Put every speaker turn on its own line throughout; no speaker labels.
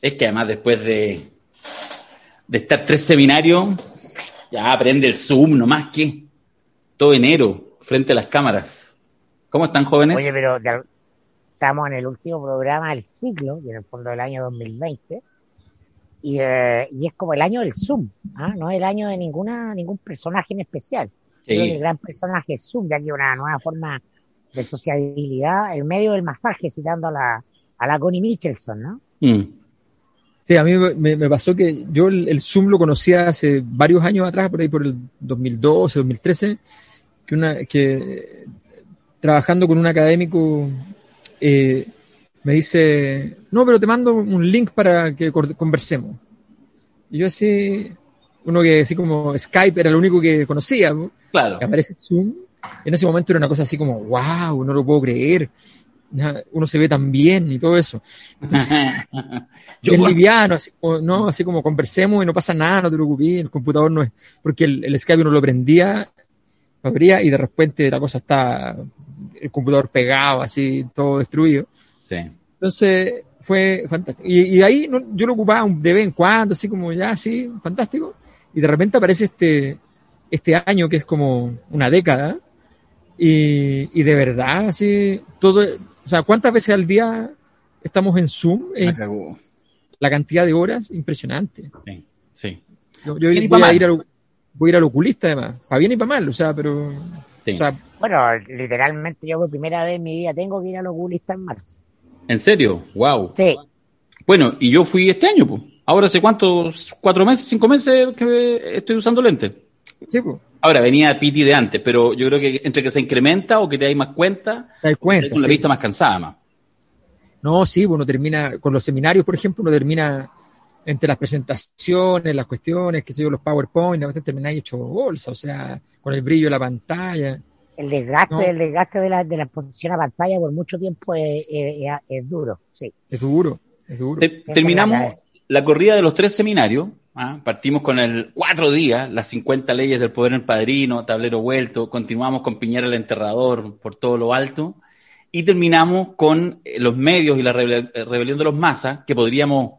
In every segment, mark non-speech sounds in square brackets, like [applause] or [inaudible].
Es que además después de, de estar tres seminarios, ya aprende el Zoom nomás que todo enero frente a las cámaras. ¿Cómo están jóvenes?
Oye, pero estamos en el último programa del ciclo, y en el fondo del año 2020, y, eh, y es como el año del Zoom, ¿ah? no es el año de ninguna ningún personaje en especial. el gran personaje es Zoom, ya que una nueva forma de sociabilidad en medio del masaje, citando a la, a la Connie Michelson, ¿no? Mm.
Sí, a mí me, pasó que yo el, Zoom lo conocía hace varios años atrás, por ahí por el 2012, 2013, que, una, que trabajando con un académico eh, me dice, no, pero te mando un link para que conversemos. Y yo así, uno que así como Skype era lo único que conocía,
claro.
aparece Zoom, en ese momento era una cosa así como, wow, no lo puedo creer, uno se ve tan bien y todo eso. [laughs] Yo, es liviano, así ¿no? así como conversemos y no pasa nada, no te preocupes, el computador no es, porque el, Skype uno lo prendía, lo abría y de repente la cosa está, el computador pegado, así, todo destruido.
Sí.
Entonces fue fantástico. Y, ahí yo lo ocupaba de vez en cuando, así como ya, así, fantástico. Y de repente aparece este, este año que es como una década. Y, y de verdad, así, todo, o sea, ¿cuántas veces al día estamos en Zoom? Eh, la cantidad de horas, impresionante.
Sí, sí.
Yo, voy, a ir al, voy a ir al oculista además, para bien y para mal, o sea, pero...
bueno, literalmente yo por primera vez en mi vida tengo que ir al oculista en marzo.
¿En serio? Wow.
Sí.
Bueno, y yo fui este año, pues. Ahora hace cuántos, cuatro meses, cinco meses que estoy usando lentes.
Sí, pues.
Ahora, venía Piti de antes, pero yo creo que entre que se incrementa o que te dais más cuenta,
te das cuenta.
Con la vista más cansada más.
No, sí, uno termina, con los seminarios, por ejemplo, uno termina entre las presentaciones, las cuestiones, qué sé yo, los PowerPoint, a veces termináis hecho bolsa, o sea, con el brillo de la pantalla.
El desgaste, el desgaste de la, de la exposición a pantalla por mucho tiempo es, duro, sí.
Es duro, es duro.
terminamos la corrida de los tres seminarios, ¿ah? Partimos con el cuatro días, las 50 leyes del poder en padrino, tablero vuelto, continuamos con Piñera el enterrador por todo lo alto y terminamos con eh, los medios y la eh, rebelión de los masas, que podríamos,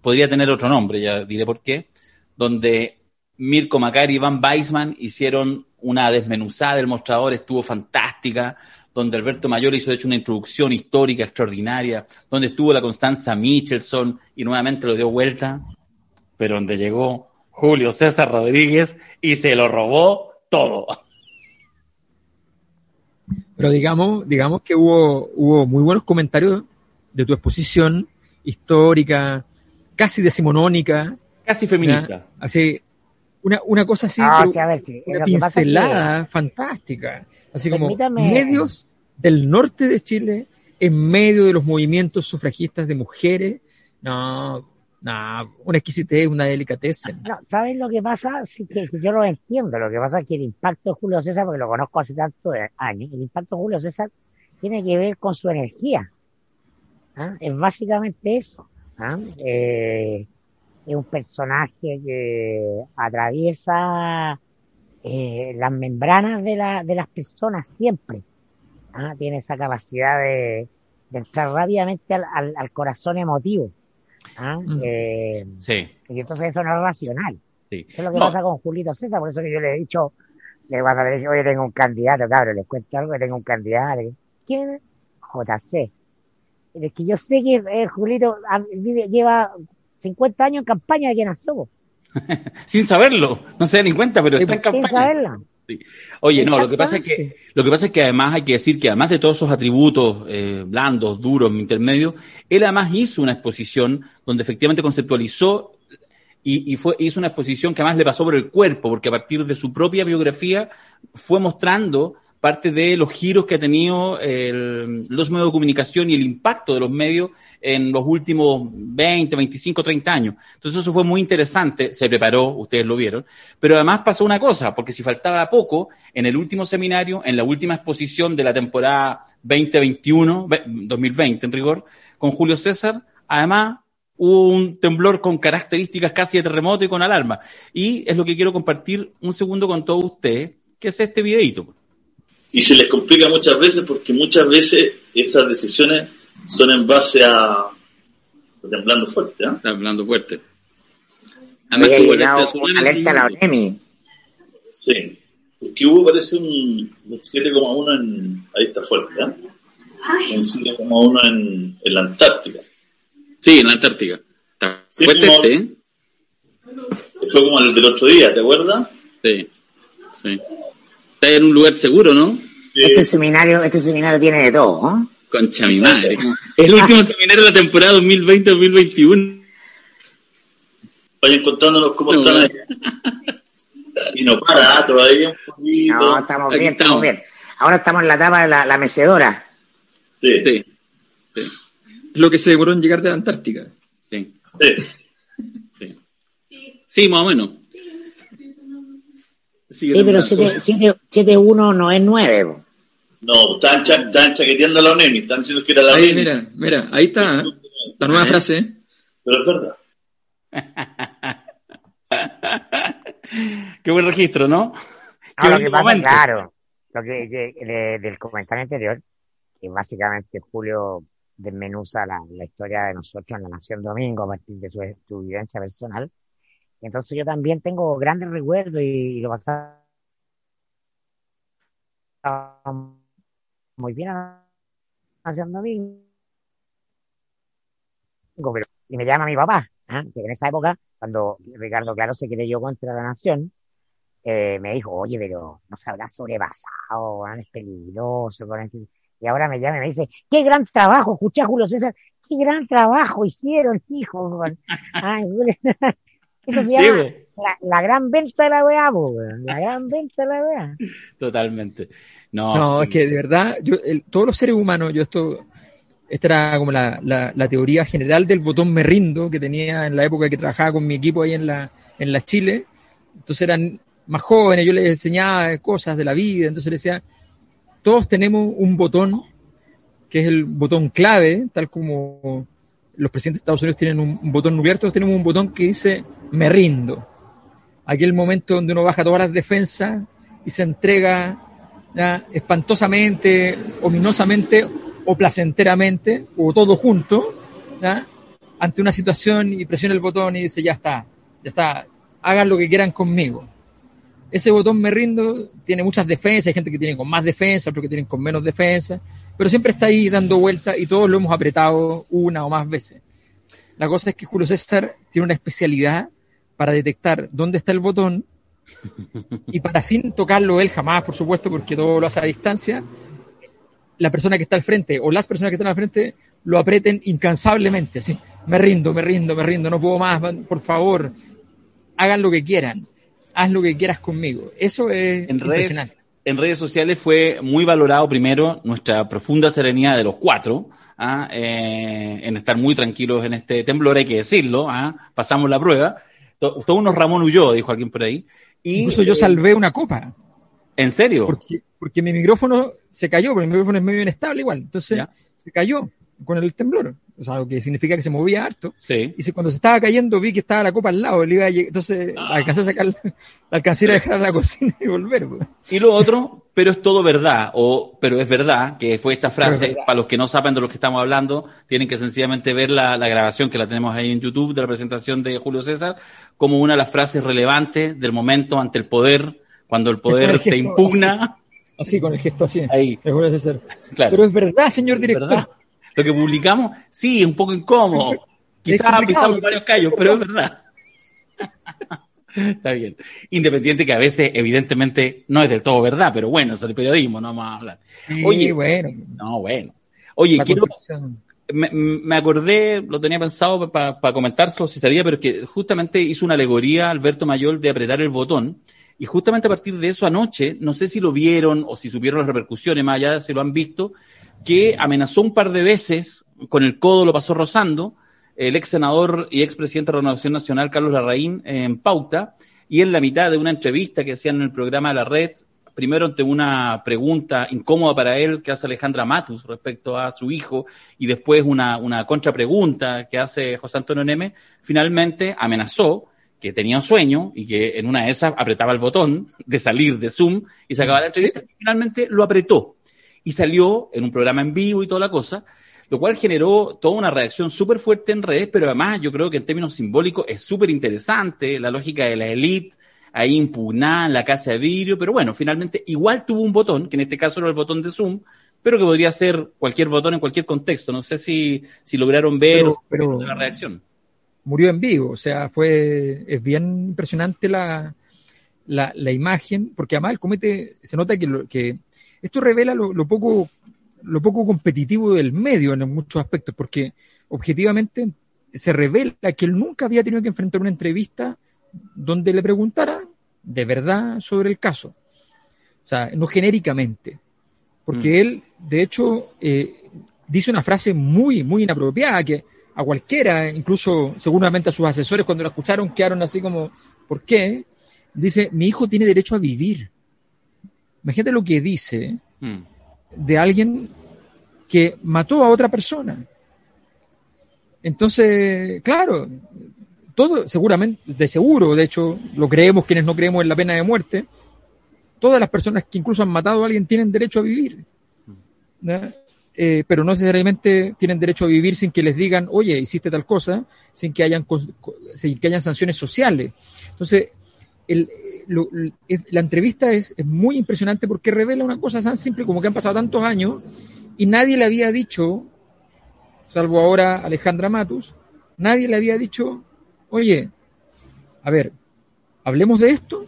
podría tener otro nombre, ya diré por qué, donde Mirko Macari y Van Weisman hicieron una desmenuzada del mostrador, estuvo fantástica, donde Alberto Mayor hizo de hecho una introducción histórica extraordinaria, donde estuvo la Constanza Michelson y nuevamente lo dio vuelta pero donde llegó Julio César Rodríguez y se lo robó todo.
Pero digamos, digamos que hubo, hubo muy buenos comentarios de tu exposición histórica, casi decimonónica.
Casi feminista.
Así, una, una cosa así,
ah,
una pincelada fantástica. Así como medios del norte de Chile en medio de los movimientos sufragistas de mujeres. No, una exquisitez, una delicadeza.
No, ¿sabes lo que pasa? Sí, que yo lo entiendo. Lo que pasa es que el impacto de Julio César, porque lo conozco hace tantos años, el impacto de Julio César tiene que ver con su energía. ¿ah? Es básicamente eso. ¿ah? Eh, es un personaje que atraviesa eh, las membranas de, la, de las personas siempre. ¿ah? Tiene esa capacidad de, entrar rápidamente al corazón emotivo. ¿Ah?
Mm. Eh, sí.
Y entonces eso no es racional. Sí. Eso es lo que pasa con Julito César, por eso que yo le he dicho, le van a decir, oye, tengo un candidato, cabrón, les cuento algo, que tengo un candidato. ¿Quién? JC. Es que yo sé que eh, Julito lleva 50 años en campaña de que nació. [laughs]
Sin saberlo, no se da ni cuenta, pero está en campaña. Sin saberlo. Oye, no, lo que pasa es que lo que pasa es que además hay que decir que además de todos esos atributos eh, blandos, duros, intermedios, él además hizo una exposición donde efectivamente conceptualizó y, y, fue, hizo una exposición que además le pasó por el cuerpo, porque a partir de su propia biografía fue mostrando parte de los giros que ha tenido los medios de comunicación y el impacto de los medios en los últimos 20, 25, 30 años. Entonces eso fue muy interesante, se preparó, ustedes lo vieron, pero además pasó una cosa, porque si faltaba poco, en el último seminario, en la última exposición de la temporada 2021, 2020 en rigor, con Julio César, además hubo un temblor con características casi de terremoto y con alarma. Y es lo que quiero compartir un segundo con todos ustedes, que es este videito
y se les complica muchas veces porque muchas veces estas decisiones son en base a, temblando fuerte, ¿eh?
Temblando fuerte.
Además, tuvo alerta, alerta a la ONEMI.
Sí. Es que hubo, parece, un 7,1 en. Ahí está fuerte, ¿eh? Un 7,1 en, en la Antártica.
Sí, en la Antártica. Está fuerte este, ¿eh?
Fue como el del otro día, ¿te acuerdas?
Sí, sí. Está en un lugar seguro, ¿no?
Este seminario, este seminario tiene de todo, ¿no?
Concha mi madre. el último seminario de la temporada 2020-2021.
Vayan contándonos cómo están ahí. Y no para todavía un poquito.
No, estamos bien, estamos. bien. Ahora estamos en la etapa de la, mecedora.
Sí. sí.
Lo que se demoró en llegar de la Antártica.
Sí. Sí. Sí, más o menos.
Sí, pero 7-1 no es 9.
No, están, cha están chaqueteando a la ONEMI, están diciendo que era la
ahí, Mira, mira, ahí está, ¿eh? la nueva frase. ¿eh?
Pero es verdad. [laughs]
Qué buen registro, ¿no?
lo que pasa, claro, lo que, del comentario anterior, que básicamente Julio desmenuza la, la, historia de nosotros en la Nación Domingo a partir de su, su vivencia personal. Entonces yo también tengo grandes recuerdos y, lo pasaba muy bien Nación Domingo. y me llama mi papá, ¿ah? que en esa época, cuando Ricardo Claro se yo contra la Nación, eh, me dijo, oye, pero no se habrá sobrepasado, es peligroso. Y ahora me llama y me dice, qué gran trabajo, escucha Julio César, qué gran trabajo hicieron, hijo. [laughs] eso se llama la, gran venta de la weá, la gran venta de la weá.
Totalmente. No,
no es que de verdad, yo, todos los seres humanos, yo esto, esta era como la, la, teoría general del botón me rindo que tenía en la época que trabajaba con mi equipo ahí en la, en la Chile. Entonces eran más jóvenes, yo les enseñaba cosas de la vida, entonces les decía, todos tenemos un botón que es el botón clave, tal como los presidentes de Estados Unidos tienen un, botón nuclear, todos tenemos un botón que dice me rindo. Aquel momento donde uno baja todas las defensas y se entrega espantosamente, ominosamente o placenteramente, o todo junto, ante una situación y presiona el botón y dice, ya está, ya está, hagan lo que quieran conmigo. Ese botón me rindo tiene muchas defensas, hay gente que tiene con más defensa, otros que tienen con menos defensa, pero siempre está ahí dando vuelta y todos lo hemos apretado una o más veces. La cosa es que Julio César tiene una especialidad para detectar dónde está el botón y para sin tocarlo él jamás, por supuesto, porque todo lo hace a distancia, la persona que está al frente o las personas que están al frente lo aprieten incansablemente, así, me rindo, me rindo, me rindo, no puedo más, por favor, hagan lo que quieran haz lo que quieras conmigo. Eso es
en Redes, en redes sociales fue muy valorado primero nuestra profunda serenidad de los cuatro, ¿ah? eh, en estar muy tranquilos en este temblor, hay que decirlo, ¿ah? pasamos la prueba. Todo unos Ramón huyó, dijo alguien por ahí.
Y, Incluso yo salvé una copa.
¿En serio?
Porque, porque mi micrófono se cayó, porque mi micrófono es medio inestable igual. Entonces se cayó con el temblor o sea, lo que significa que se movía harto.
Sí.
Y cuando se estaba cayendo vi que estaba la copa al lado, iba entonces ah. alcancé a sacar, alcancé a dejar la cocina y volver. Pues.
Y lo otro, pero es todo verdad, o pero es verdad, que fue esta frase, para los que no saben de lo que estamos hablando, tienen que sencillamente ver la, la, grabación que la tenemos ahí en YouTube de la presentación de Julio César, como una de las frases relevantes del momento ante el poder, cuando el poder te impugna.
Así, con el gesto así.
Ahí.
Julio César. Claro. Pero es verdad, señor director
lo que publicamos, sí, es un poco incómodo. Quizás pisamos varios callos, pero es verdad. Está bien. Independiente que a veces, evidentemente, no es del todo verdad, pero bueno, es el periodismo, no vamos a hablar.
Oye, bueno.
No, bueno. Oye, quiero. Me, acordé, lo tenía pensado para comentárselo si sabía, pero que justamente hizo una alegoría Alberto Mayol de apretar el botón. Y justamente a partir de eso anoche, no sé si lo vieron o si supieron las repercusiones, más allá si lo han visto, que amenazó un par de veces, con el codo lo pasó rozando, el ex senador y ex presidente de la Renovación Nacional, Carlos Larraín, en pauta, y en la mitad de una entrevista que hacían en el programa de la red, primero ante una pregunta incómoda para él que hace Alejandra Matus respecto a su hijo, y después una, una contrapregunta que hace José Antonio Neme, finalmente amenazó que tenía un sueño y que en una de esas apretaba el botón de salir de Zoom y se acababa la entrevista, y finalmente lo apretó y salió en un programa en vivo y toda la cosa. lo cual generó toda una reacción súper fuerte en redes, pero además yo creo que en términos simbólicos es súper interesante la lógica de la élite ahí impugnada en la casa de vidrio, pero bueno, finalmente igual tuvo un botón, que en este caso era el botón de Zoom, pero que podría ser cualquier botón en cualquier contexto. No sé si, si lograron ver pero, la reacción.
Murió en vivo, o sea, fue es bien impresionante la, la, la imagen, porque además el comete se nota que, que esto revela lo, lo, poco lo poco competitivo del medio en muchos aspectos, porque objetivamente se revela que él nunca había tenido que enfrentar una entrevista donde le preguntara de verdad sobre el caso. O sea, no genéricamente. Porque mm. él, de hecho, eh, dice una frase muy, muy inapropiada que a cualquiera, incluso seguramente a sus asesores cuando la escucharon quedaron así como, ¿por qué? Dice, mi hijo tiene derecho a vivir. Imagínate lo que dice mm. de alguien que mató a otra persona. Entonces, claro, todo, seguramente, de seguro, de hecho, lo creemos quienes no creemos en la pena de muerte, todas las personas que incluso han matado a alguien tienen derecho a vivir. Eh, pero no necesariamente tienen derecho a vivir sin que les digan, oye, hiciste tal cosa, sin que hayan, sin que hayan sanciones sociales. Entonces, el, la entrevista es, es, muy impresionante porque revela una cosa tan simple como que han pasado tantos años y nadie le había dicho, salvo ahora Alejandra Matus, nadie le había dicho, oye, a ver, hablemos de esto,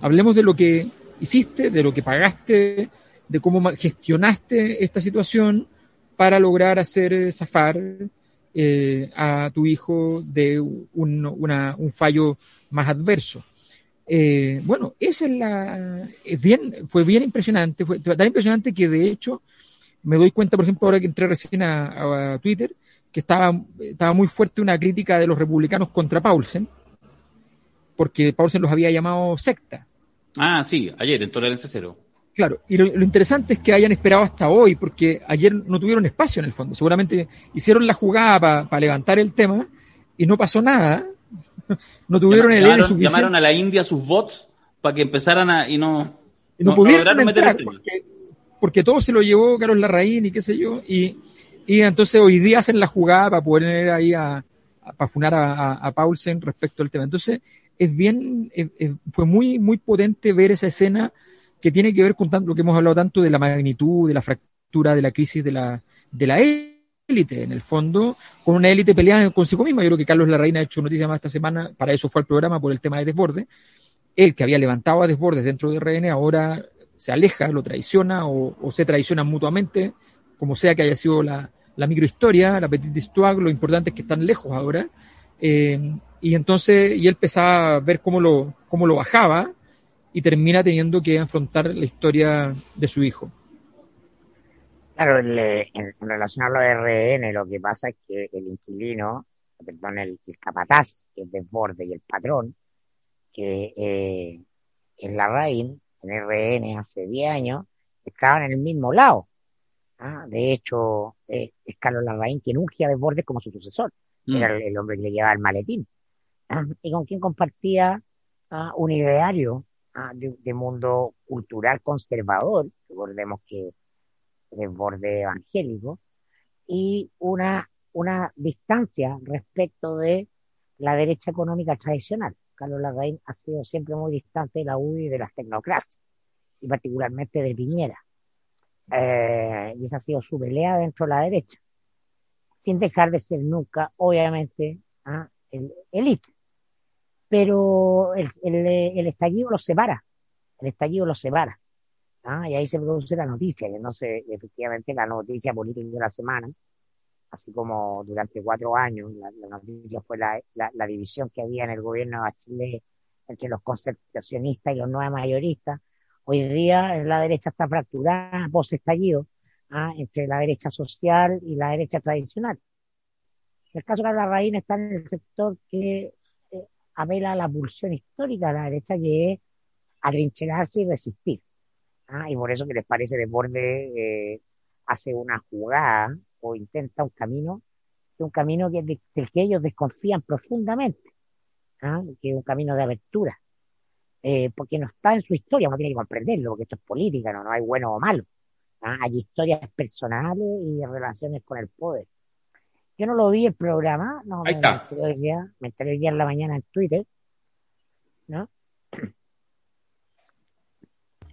hablemos de lo que hiciste, de lo que pagaste, de cómo gestionaste esta situación para lograr hacer zafar eh, a tu hijo de un, un fallo más adverso. Eh, bueno, esa es la. Es bien, fue bien impresionante, fue tan impresionante que de hecho me doy cuenta, por ejemplo, ahora que entré recién a Twitter, que estaba, estaba muy fuerte una crítica de los republicanos contra Paulsen, porque Paulsen los había llamado secta.
Ah, sí, ayer en Tolerancia Cero.
Claro, y lo, interesante es que hayan esperado hasta hoy, porque ayer no tuvieron espacio en el fondo. Seguramente hicieron la jugada para levantar el tema y no pasó nada. [laughs] no tuvieron
el llamaron, llamaron a la India sus bots para que empezaran a. y no.
Y no, pudieron entrar, porque, porque, todo se lo llevó Carlos Larraín y qué sé yo, y y entonces hoy día hacen la jugada para poder ir ahí a, para funar a, Paulsen respecto al tema. Entonces, es bien, fue muy, muy potente ver esa escena que tiene que ver con tanto, lo que hemos hablado tanto de la magnitud, de la fractura, de la crisis de la, de la élite, en el fondo, con una élite peleada consigo misma. Yo creo que Carlos Larraín ha hecho noticia más esta semana, para eso fue el programa, por el tema de Desborde. Él, que había levantado a Desbordes dentro de RN, ahora se aleja, lo traiciona o, o se traicionan mutuamente, como sea que haya sido la, la microhistoria, la petite histoire, lo importante es que están lejos ahora. Eh, y entonces, y él empezaba a ver cómo lo, cómo lo bajaba y termina teniendo que afrontar la historia de su hijo.
Claro, en, relación a lo de RN, lo que pasa es que el inquilino, perdón, el, capataz, que es Desborde, y el patrón, que eh, en la RAIN, en RN hace 10 años, estaban en el mismo lado. ¿ah? De hecho, eh, es Carlos Larraín quien unge a Desbordes como su sucesor. Mm. Era el, hombre que le llevaba el maletín. ¿ah? Y con quien compartía ¿ah? un ideario de, mundo cultural conservador, recordemos que Desbordes evangélico, y una, una distancia respecto de la derecha económica tradicional. Carlos Larraín ha sido siempre muy distante de la UDI y de las tecnocracias, y particularmente de Piñera. Eh, y esa ha sido su pelea dentro de la derecha, sin dejar de ser nunca, obviamente, ¿ah? el élite. Pero el, el, estallido lo separa, el estallido lo separa. ¿Ah? Y ahí se produce la noticia, no sé, efectivamente la noticia política de la semana, así como durante cuatro años, la, noticia fue la, la, división que había en el gobierno de Chile entre los concertacionistas y los nueve mayoristas, Hoy día la derecha está fracturada post estallido ¿ah? entre la derecha social y la derecha tradicional. El caso de la raíz está en el sector que eh, apela a la pulsión histórica de la derecha, que es atrincherarse y resistir. ¿Ah? Y por eso que les parece de borde eh, hace una jugada o intenta un camino, un camino que, del que ellos desconfían profundamente, ¿ah? que es un camino de apertura eh, porque no está en su historia, uno tiene que comprenderlo, porque esto es política, no, no hay bueno o malo. ¿ah? Hay historias personales y relaciones con el poder. Yo no lo vi el programa, no,
Ahí
me,
está.
Me, enteré día, me enteré hoy día en la mañana en Twitter, ¿no?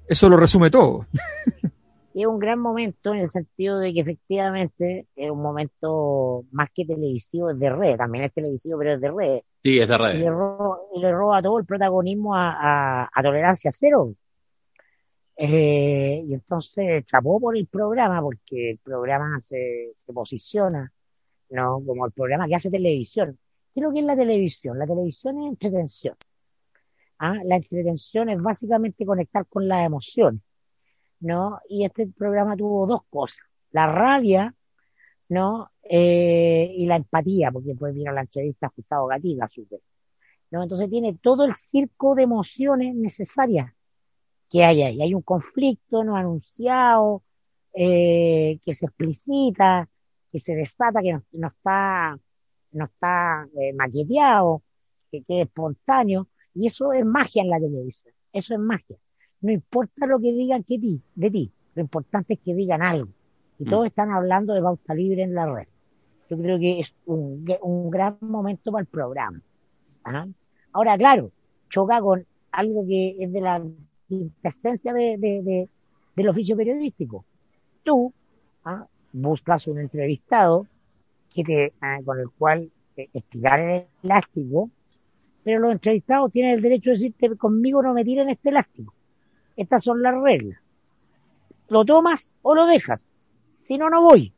Eso lo resume todo.
Y es un gran momento en el sentido de que efectivamente es un momento más que televisivo, es de red, también es televisivo, pero es de red.
Sí, es de
Y
red.
le roba, y le roba todo el protagonismo a, a- a tolerancia cero. Eh, y entonces chapó por el programa, porque el programa se, se posiciona, ¿no? Como el programa que hace televisión. ¿Qué es lo que es la televisión? La televisión es entretención. ¿Ah? La entretención es básicamente conectar con las emociones, ¿no? Y este programa tuvo dos cosas. La rabia, ¿no? Eh, y la empatía, porque después vino la entrevista a Gustavo Gatica, súper. ¿no? Entonces tiene todo el circo de emociones necesarias que hay ahí. Hay un conflicto no anunciado, eh, que se explicita, que se desata, que no, no está, no está eh, maqueteado, que, que es espontáneo, y eso es magia en la televisión, eso es magia. No importa lo que digan que ti, de ti, lo importante es que digan algo. Y
Mm.
todos están hablando de pauta libre en la red. Yo creo que es un, un gran momento para el programa. Ajá. Ahora, claro, choca con algo que es de la esencia de, de- de- del oficio periodístico. Tú ¿ah? buscas un entrevistado que te, ah, con el cual estirar el elástico, pero los entrevistados tienen el derecho de decirte, conmigo no me tiren este elástico. Estas son las reglas. Lo tomas o lo dejas. Si no, no voy.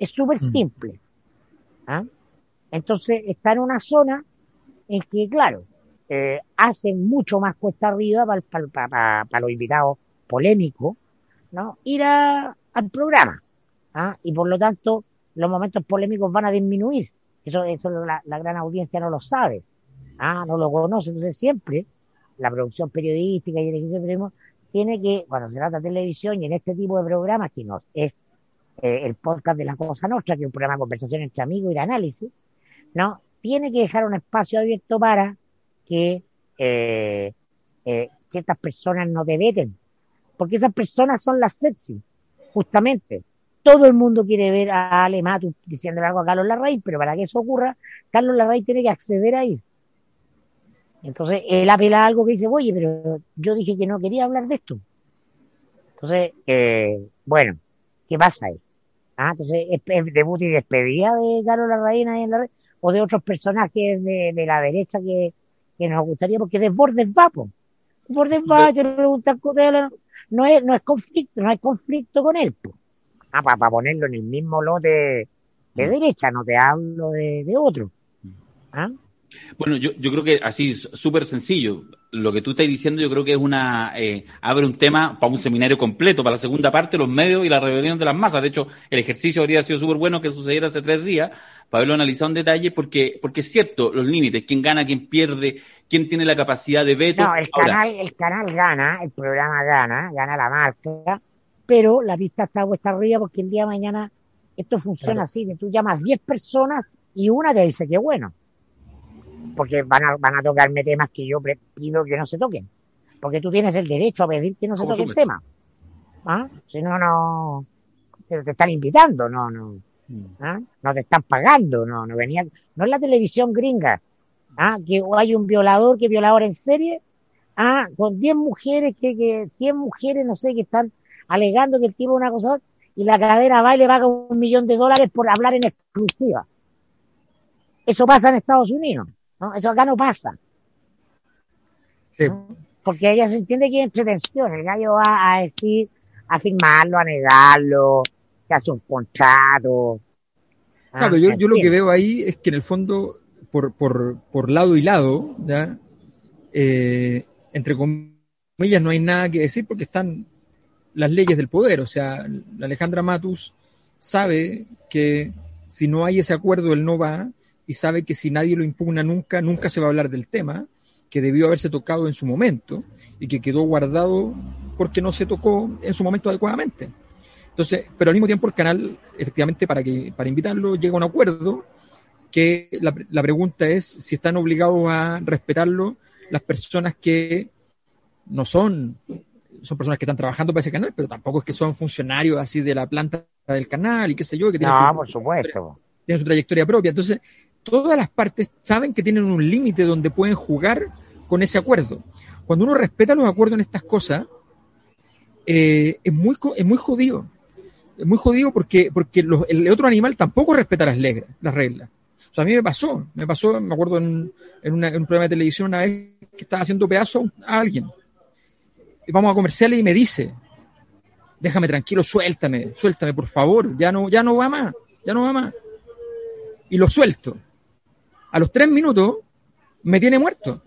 Es súper
Mm.
simple. ¿ah? Entonces está en una zona en que, claro, eh, hacen mucho más cuesta arriba para los invitados polémicos, ¿no? Ir a- al programa. ¿ah? Y por lo tanto, los momentos polémicos van a disminuir. Eso, eso la, la gran audiencia no lo sabe. ¿Ah? No lo conoce. Entonces siempre la producción periodística y el equipo de periodismo tiene que, cuando se trata de televisión y en este tipo de programas, que no es eh, el podcast de la Cosa Nostra, que es un programa de conversación entre amigos y de análisis, ¿no? Tiene que dejar un espacio abierto para que eh, eh, ciertas personas no te veten, porque esas personas son las sexy, justamente. Todo el mundo quiere ver a Ale Matu diciéndole algo a Carlos Larraín, pero para que eso ocurra, Carlos Larraín tiene que acceder a ir. Entonces, él apela a algo que dice, oye, pero yo dije que no quería hablar de esto. Entonces, eh, bueno, ¿qué pasa ahí? Ah, entonces, ¿es, es debut y despedida de Carlos ahí en la red? O de otros personajes de, de la derecha que, que nos gustaría, porque Desbordes va, po. Desbordes va, te preguntan no es, no es conflicto, no hay conflicto con él, po. Ah, para ponerlo en el mismo lote de
Mm.
derecha, no te hablo de, de otro. ¿Ah?
Bueno, yo, yo creo que así, súper sencillo. Lo que tú estás diciendo, yo creo que es una. eh, abre un tema para un seminario completo, para la segunda parte, los medios y la rebelión de las masas. De hecho, el ejercicio habría sido súper bueno que sucediera hace tres días, para haberlo analizado en detalle, porque, porque es cierto, los límites, quién gana, quién pierde, quién tiene la capacidad de veto.
No, el
Ahora,
canal, el canal gana, el programa gana, gana la marca, pero la pista está puesta arriba porque el día de mañana esto funciona
Claro.
así, que tú llamas 10 personas y una te dice que bueno. Porque van a, van a tocarme temas que yo pido que no se toquen. Porque tú tienes el derecho a pedir que no se toque el tema. ¿Ah? Si no, no, pero te están invitando, no, no. ¿ah? No te están pagando, no, no venía, no es la televisión gringa, ¿ah? Que hay un violador que violador en serie, ah, con 10 mujeres, que, que 100 mujeres, no sé, que están alegando que el tipo es una cosa, y la cadena va y le paga un millón de dólares por hablar en exclusiva. Eso pasa en Estados Unidos, ¿no? Eso acá no pasa.
Sí.
¿no? Porque ella se entiende que es entretención. El gallo va a decir, a firmarlo, a negarlo, se hace un contrato. ¿ah?
Claro, yo, yo lo que veo ahí es que en el fondo, por, por, por lado y lado, ¿ya? Eh, entre comillas, no hay nada que decir porque están las leyes del poder. O sea, la Alejandra Matus sabe que si no hay ese acuerdo, él no va, y sabe que si nadie lo impugna nunca, nunca se va a hablar del tema, que debió haberse tocado en su momento y que quedó guardado porque no se tocó en su momento adecuadamente. Entonces, pero al mismo tiempo el canal, efectivamente, para que para invitarlo llega a un acuerdo que la, la pregunta es si están obligados a respetarlo las personas que no son son personas que están trabajando para ese canal, pero tampoco es que son funcionarios así de la planta del canal y qué sé yo. Que
tienen no, por supuesto.
Tienen su trayectoria propia. Entonces, todas las partes saben que tienen un límite donde pueden jugar con ese acuerdo. Cuando uno respeta los acuerdos en estas cosas, eh, es, muy, es muy jodido. Es muy jodido porque, porque el otro animal tampoco respeta las, reglas, las reglas. O sea, a mí me pasó, me pasó, me acuerdo en, en, un programa de televisión una vez que estaba haciendo pedazo a alguien. Y vamos a comerciales y me dice, déjame tranquilo, suéltame, suéltame, por favor, ya no, ya no va más, ya no va más. Y lo suelto. A los tres minutos me tiene muerto.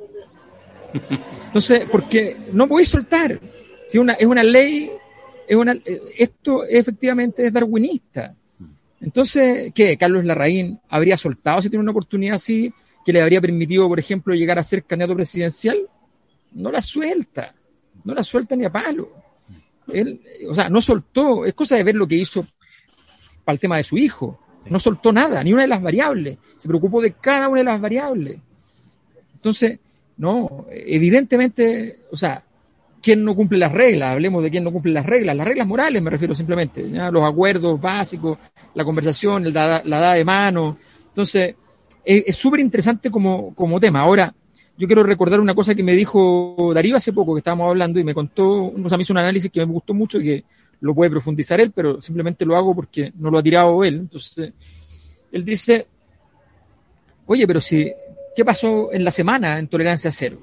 Entonces, porque no podéis soltar. Si es una ley, es una, esto efectivamente es darwinista. Entonces, ¿qué? Carlos Larraín habría soltado si tiene una oportunidad así que le habría permitido, por ejemplo, llegar a ser candidato presidencial. No la suelta, no la suelta ni a palo. Él, o sea, no soltó, es cosa de ver lo que hizo para el tema de su hijo. No soltó nada, ni una de las variables. Se preocupó de cada una de las variables. Entonces, no, evidentemente, o sea, ¿quién no cumple las reglas? Hablemos de quién no cumple las reglas. Las reglas morales me refiero simplemente, los acuerdos básicos, la conversación, la, la edad de mano. Entonces, es súper interesante como, como tema. Ahora, yo quiero recordar una cosa que me dijo Darío hace poco, que estábamos hablando, y me contó, o sea, me hizo un análisis que me gustó mucho y que lo puede profundizar él, pero simplemente lo hago porque no lo ha tirado él. Entonces, él dice, oye, pero si, ¿qué pasó en la semana en Tolerancia Cero?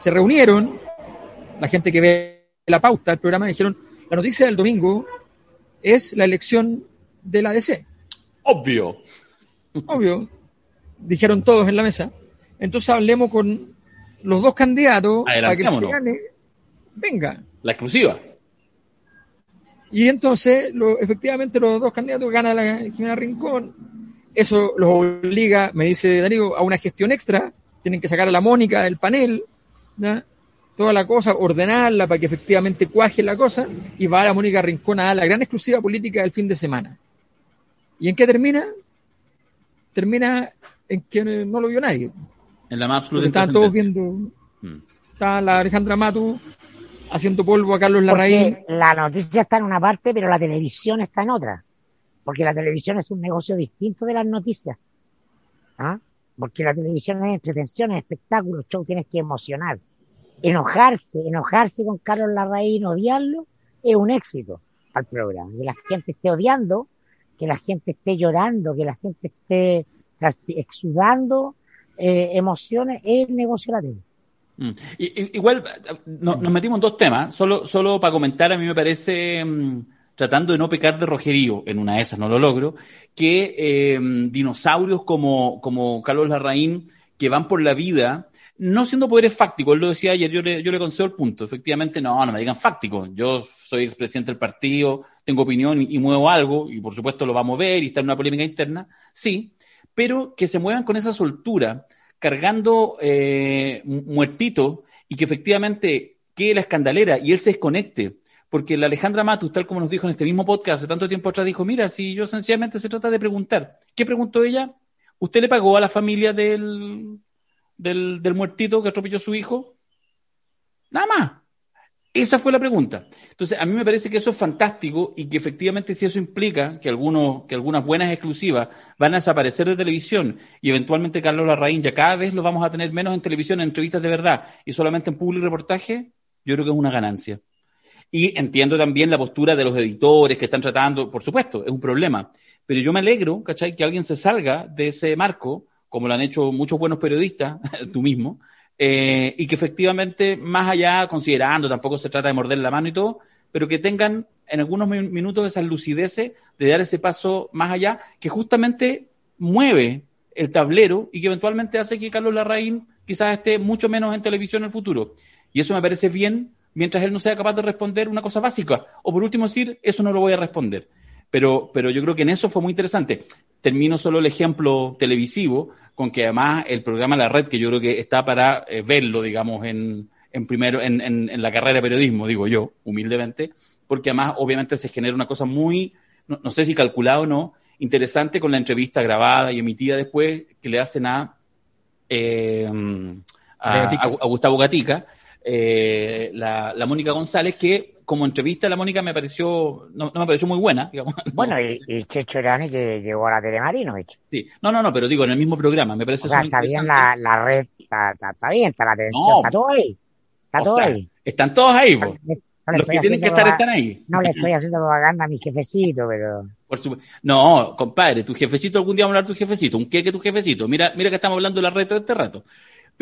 Se reunieron, la gente que ve la pauta del programa, dijeron, la noticia del domingo es la elección de la DC.
Obvio.
Obvio dijeron todos en la mesa. Entonces hablemos con los dos candidatos
para que
gane. Venga.
La exclusiva.
Y entonces, lo, efectivamente, los dos candidatos ganan la Jimena Rincón. Eso los obliga, me dice Darío, a una gestión extra. Tienen que sacar a la Mónica del panel, toda la cosa, ordenarla para que efectivamente cuaje la cosa. Y va a la Mónica Rincón a la gran exclusiva política del fin de semana. ¿Y en qué termina? Termina en que no lo vio nadie.
En la más absoluta.
Estaban todos viendo. Mm. Estaba la Alejandra Matu haciendo polvo a Carlos Larraín.
la noticia está en una parte, pero la televisión está en otra. Porque la televisión es un negocio distinto de las noticias. ¿Ah? Porque la televisión es entretención, es espectáculo, show, tienes que emocionar. Enojarse, enojarse con Carlos Larraín, odiarlo, es un éxito al programa. Que la gente esté odiando, que la gente esté llorando, que la gente esté exudando eh, emociones es el negocio latino.
Mm. Igual nos metimos en dos temas, solo, solo para comentar, a mí me parece, mm, tratando de no pecar de rojerío, en una de esas no lo logro, que eh, dinosaurios como, como Carlos Larraín, que van por la vida, no siendo poderes fácticos, él lo decía ayer, yo le, yo le concedo el punto, efectivamente, no, no me digan fácticos, yo soy expresidente del partido, tengo opinión y, y, muevo algo, y por supuesto lo vamos a ver y está en una polémica interna, sí, pero que se muevan con esa soltura, cargando eh, muertito y que efectivamente quede la escandalera y él se desconecte. Porque la Alejandra Matus, tal como nos dijo en este mismo podcast hace tanto tiempo atrás, dijo, mira, si yo sencillamente se trata de preguntar. ¿Qué preguntó ella? ¿Usted le pagó a la familia del, del, del muertito que atropelló a su hijo? Nada más. Esa fue la pregunta. Entonces, a mí me parece que eso es fantástico y que efectivamente si eso implica que, algunos, que algunas buenas exclusivas van a desaparecer de televisión y eventualmente Carlos Larraín ya cada vez lo vamos a tener menos en televisión, en entrevistas de verdad y solamente en público reportaje, yo creo que es una ganancia. Y entiendo también la postura de los editores que están tratando, por supuesto, es un problema. Pero yo me alegro, ¿cachai? Que alguien se salga de ese marco, como lo han hecho muchos buenos periodistas, [laughs] tú mismo, eh, y que efectivamente, más allá, considerando, tampoco se trata de morder la mano y todo, pero que tengan en algunos minutos esa lucidez de dar ese paso más allá, que justamente mueve el tablero y que eventualmente hace que Carlos Larraín quizás esté mucho menos en televisión en el futuro. Y eso me parece bien mientras él no sea capaz de responder una cosa básica. O por último decir, eso no lo voy a responder. Pero, pero yo creo que en eso fue muy interesante. Termino solo el ejemplo televisivo con que además el programa La Red, que yo creo que está para eh, verlo, digamos, en, en primero, en, en, la carrera de periodismo, digo yo, humildemente, porque además obviamente se genera una cosa muy, no, sé si calculada o no, interesante con la entrevista grabada y emitida después que le hacen a, eh, a, Gustavo Gatica, eh, la, Mónica González, que como entrevista la Mónica me pareció, no, me pareció muy buena, digamos. [laughs]
Bueno, y, Checho Erani que llegó a la Telemarino.
Sí, no, no, no, pero digo, en el mismo programa, me parece
o sea, está bien la, la red, está, está, bien, está la televisión, está todo ahí. Está todo ahí.
Están todos ahí, Los que tienen que estar están ahí.
No le estoy haciendo propaganda a mi jefecito, pero.
Por No, compadre, tu jefecito, algún día vamos a hablar de tu jefecito. ¿Un qué que tu jefecito? Mira, mira que estamos hablando de la red de este rato.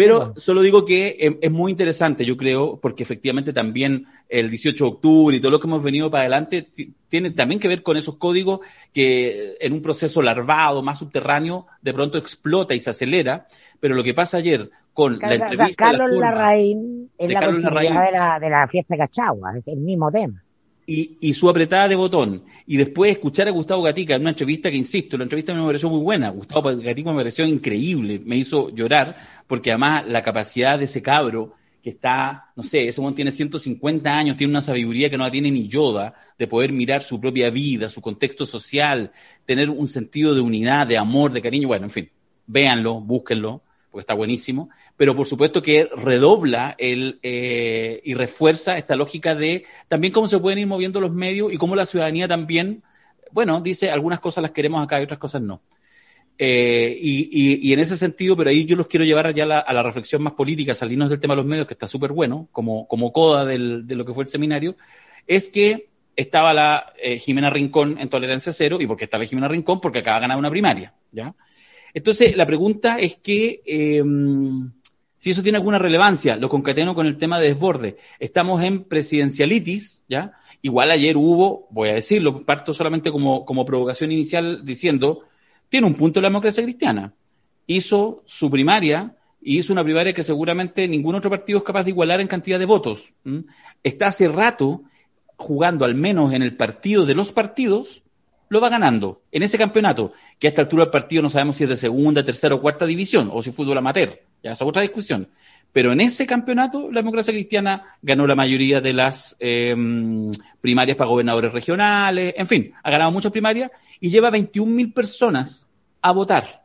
Pero solo digo que es, muy interesante, yo creo, porque efectivamente también el 18 de octubre y todo lo que hemos venido para adelante tiene también que ver con esos códigos que en un proceso larvado, más subterráneo, de pronto explota y se acelera. Pero lo que pasa ayer con la entrevista.
Carlos Larraín es la continuidad de la, de la fiesta de Cachagua, es el mismo tema
y, su apretada de botón. Y después escuchar a Gustavo Gatica en una entrevista que, insisto, la entrevista me pareció muy buena. Gustavo Gatica me pareció increíble, me hizo llorar, porque además la capacidad de ese cabro que está, no sé, ese hombre tiene 150 años, tiene una sabiduría que no la tiene ni Yoda, de poder mirar su propia vida, su contexto social, tener un sentido de unidad, de amor, de cariño. Bueno, en fin, véanlo, búsquenlo porque está buenísimo, pero por supuesto que redobla el, eh, y refuerza esta lógica de también cómo se pueden ir moviendo los medios y cómo la ciudadanía también, bueno, dice algunas cosas las queremos acá y otras cosas no. Eh, y, en ese sentido, pero ahí yo los quiero llevar ya a la reflexión más política, salirnos del tema de los medios, que está súper bueno, como, como coda de lo que fue el seminario, es que estaba la eh, Jimena Rincón en Tolerancia Cero, y porque estaba Jimena Rincón, porque acaba de ganar una primaria, ¿ya? Entonces, la pregunta es que em, si eso tiene alguna relevancia, lo concateno con el tema de desborde. Estamos en presidencialitis, ¿ya? Igual ayer hubo, voy a decirlo, parto solamente como, como provocación inicial diciendo, tiene un punto la democracia cristiana. Hizo su primaria, y hizo una primaria que seguramente ningún otro partido es capaz de igualar en cantidad de votos. Está hace rato jugando, al menos en el partido de los partidos, lo va ganando en ese campeonato, que a esta altura del partido no sabemos si es de segunda, tercera o cuarta división, o si fútbol amateur, ya es otra discusión. Pero en ese campeonato, la democracia cristiana ganó la mayoría de las em, primarias para gobernadores regionales, en fin, ha ganado muchas primarias y lleva 21.000 personas a votar.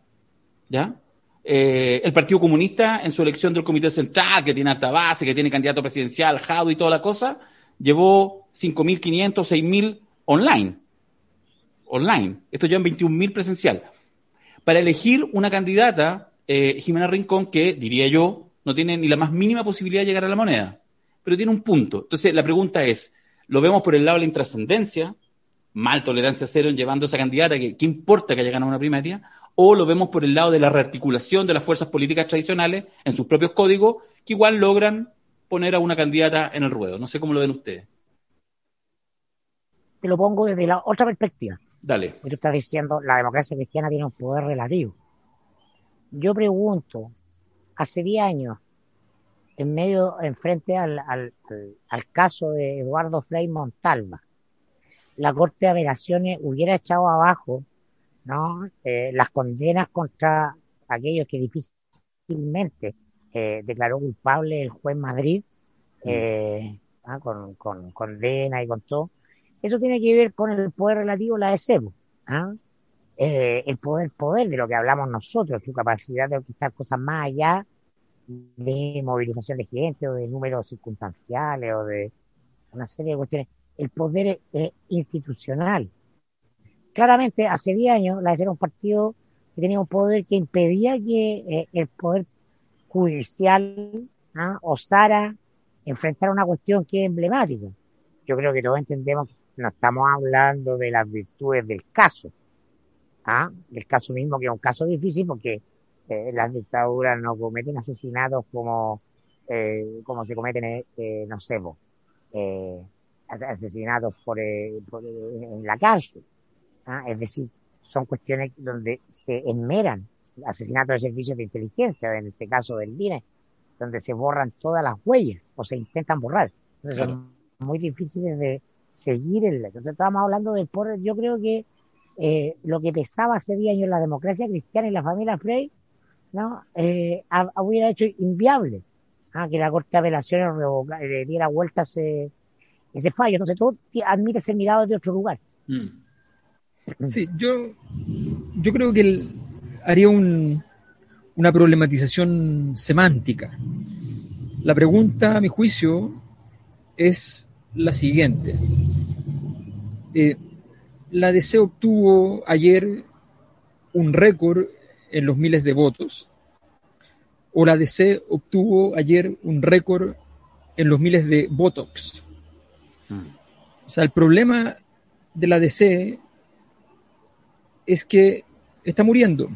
¿Ya? Eh, el Partido Comunista, en su elección del Comité Central, que tiene alta base, que tiene candidato presidencial, Jado y toda la cosa, llevó 5.500, 6.000 online online. Esto ya en 21.000 presencial. Para elegir una candidata, eh, Jimena Rincón, que diría yo, no tiene ni la más mínima posibilidad de llegar a la moneda, pero tiene un punto. Entonces, la pregunta es, ¿lo vemos por el lado de la intrascendencia? Mal tolerancia cero en llevando a esa candidata, que ¿qué importa que haya ganado una primaria? ¿O lo vemos por el lado de la rearticulación de las fuerzas políticas tradicionales en sus propios códigos, que igual logran poner a una candidata en el ruedo? No sé cómo lo ven ustedes.
Te lo pongo desde la otra perspectiva.
Dale.
Tú estás diciendo, la democracia cristiana tiene un poder relativo. Yo pregunto, hace 10 años, en medio, en frente al, al, al, caso de Eduardo Frei Montalva, la Corte de Apelaciones hubiera echado abajo ¿no? Eh, las condenas contra aquellos que difícilmente eh, declaró culpable el juez Madrid, mm. eh, ¿ah? con, con condena y con todo, eso tiene que ver con el poder relativo, la de ¿ah? Eh, el poder, poder de lo que hablamos nosotros, tu capacidad de conquistar cosas más allá de movilización de gente o de números circunstanciales o de una serie de cuestiones. El poder eh, institucional. Claramente, hace 10 años, la de era un partido que tenía un poder que impedía que eh, el poder judicial ¿ah? osara enfrentar una cuestión que es emblemática. Yo creo que todos entendemos no estamos hablando de las virtudes del caso, ¿ah? del caso mismo que es un caso difícil porque eh, las dictaduras no cometen asesinatos como, eh, como se cometen, eh, no sé, eh, asesinatos por, eh, en la cárcel. ¿ah? Es decir, son cuestiones donde se enmeran asesinatos de servicios de inteligencia, en este caso del DINE, donde se borran todas las huellas o se intentan borrar. Entonces son muy difíciles de, seguir el... Entonces estábamos hablando del poder, yo creo que eh, lo que pesaba hace 10 años la democracia cristiana y la familia Frey, ¿no? Eh, hubiera hecho inviable ¿ah? que la Corte de Apelaciones eh, diera vuelta ese, ese fallo. Entonces tú admites ser mirado de otro lugar. Mm.
Sí, yo, yo creo que haría un, una problematización semántica. La pregunta, a mi juicio, es la siguiente. Eh, la DC obtuvo ayer un récord en los miles de votos, o la DC obtuvo ayer un récord en los miles de Botox. O sea, el problema de la DC es que está muriendo.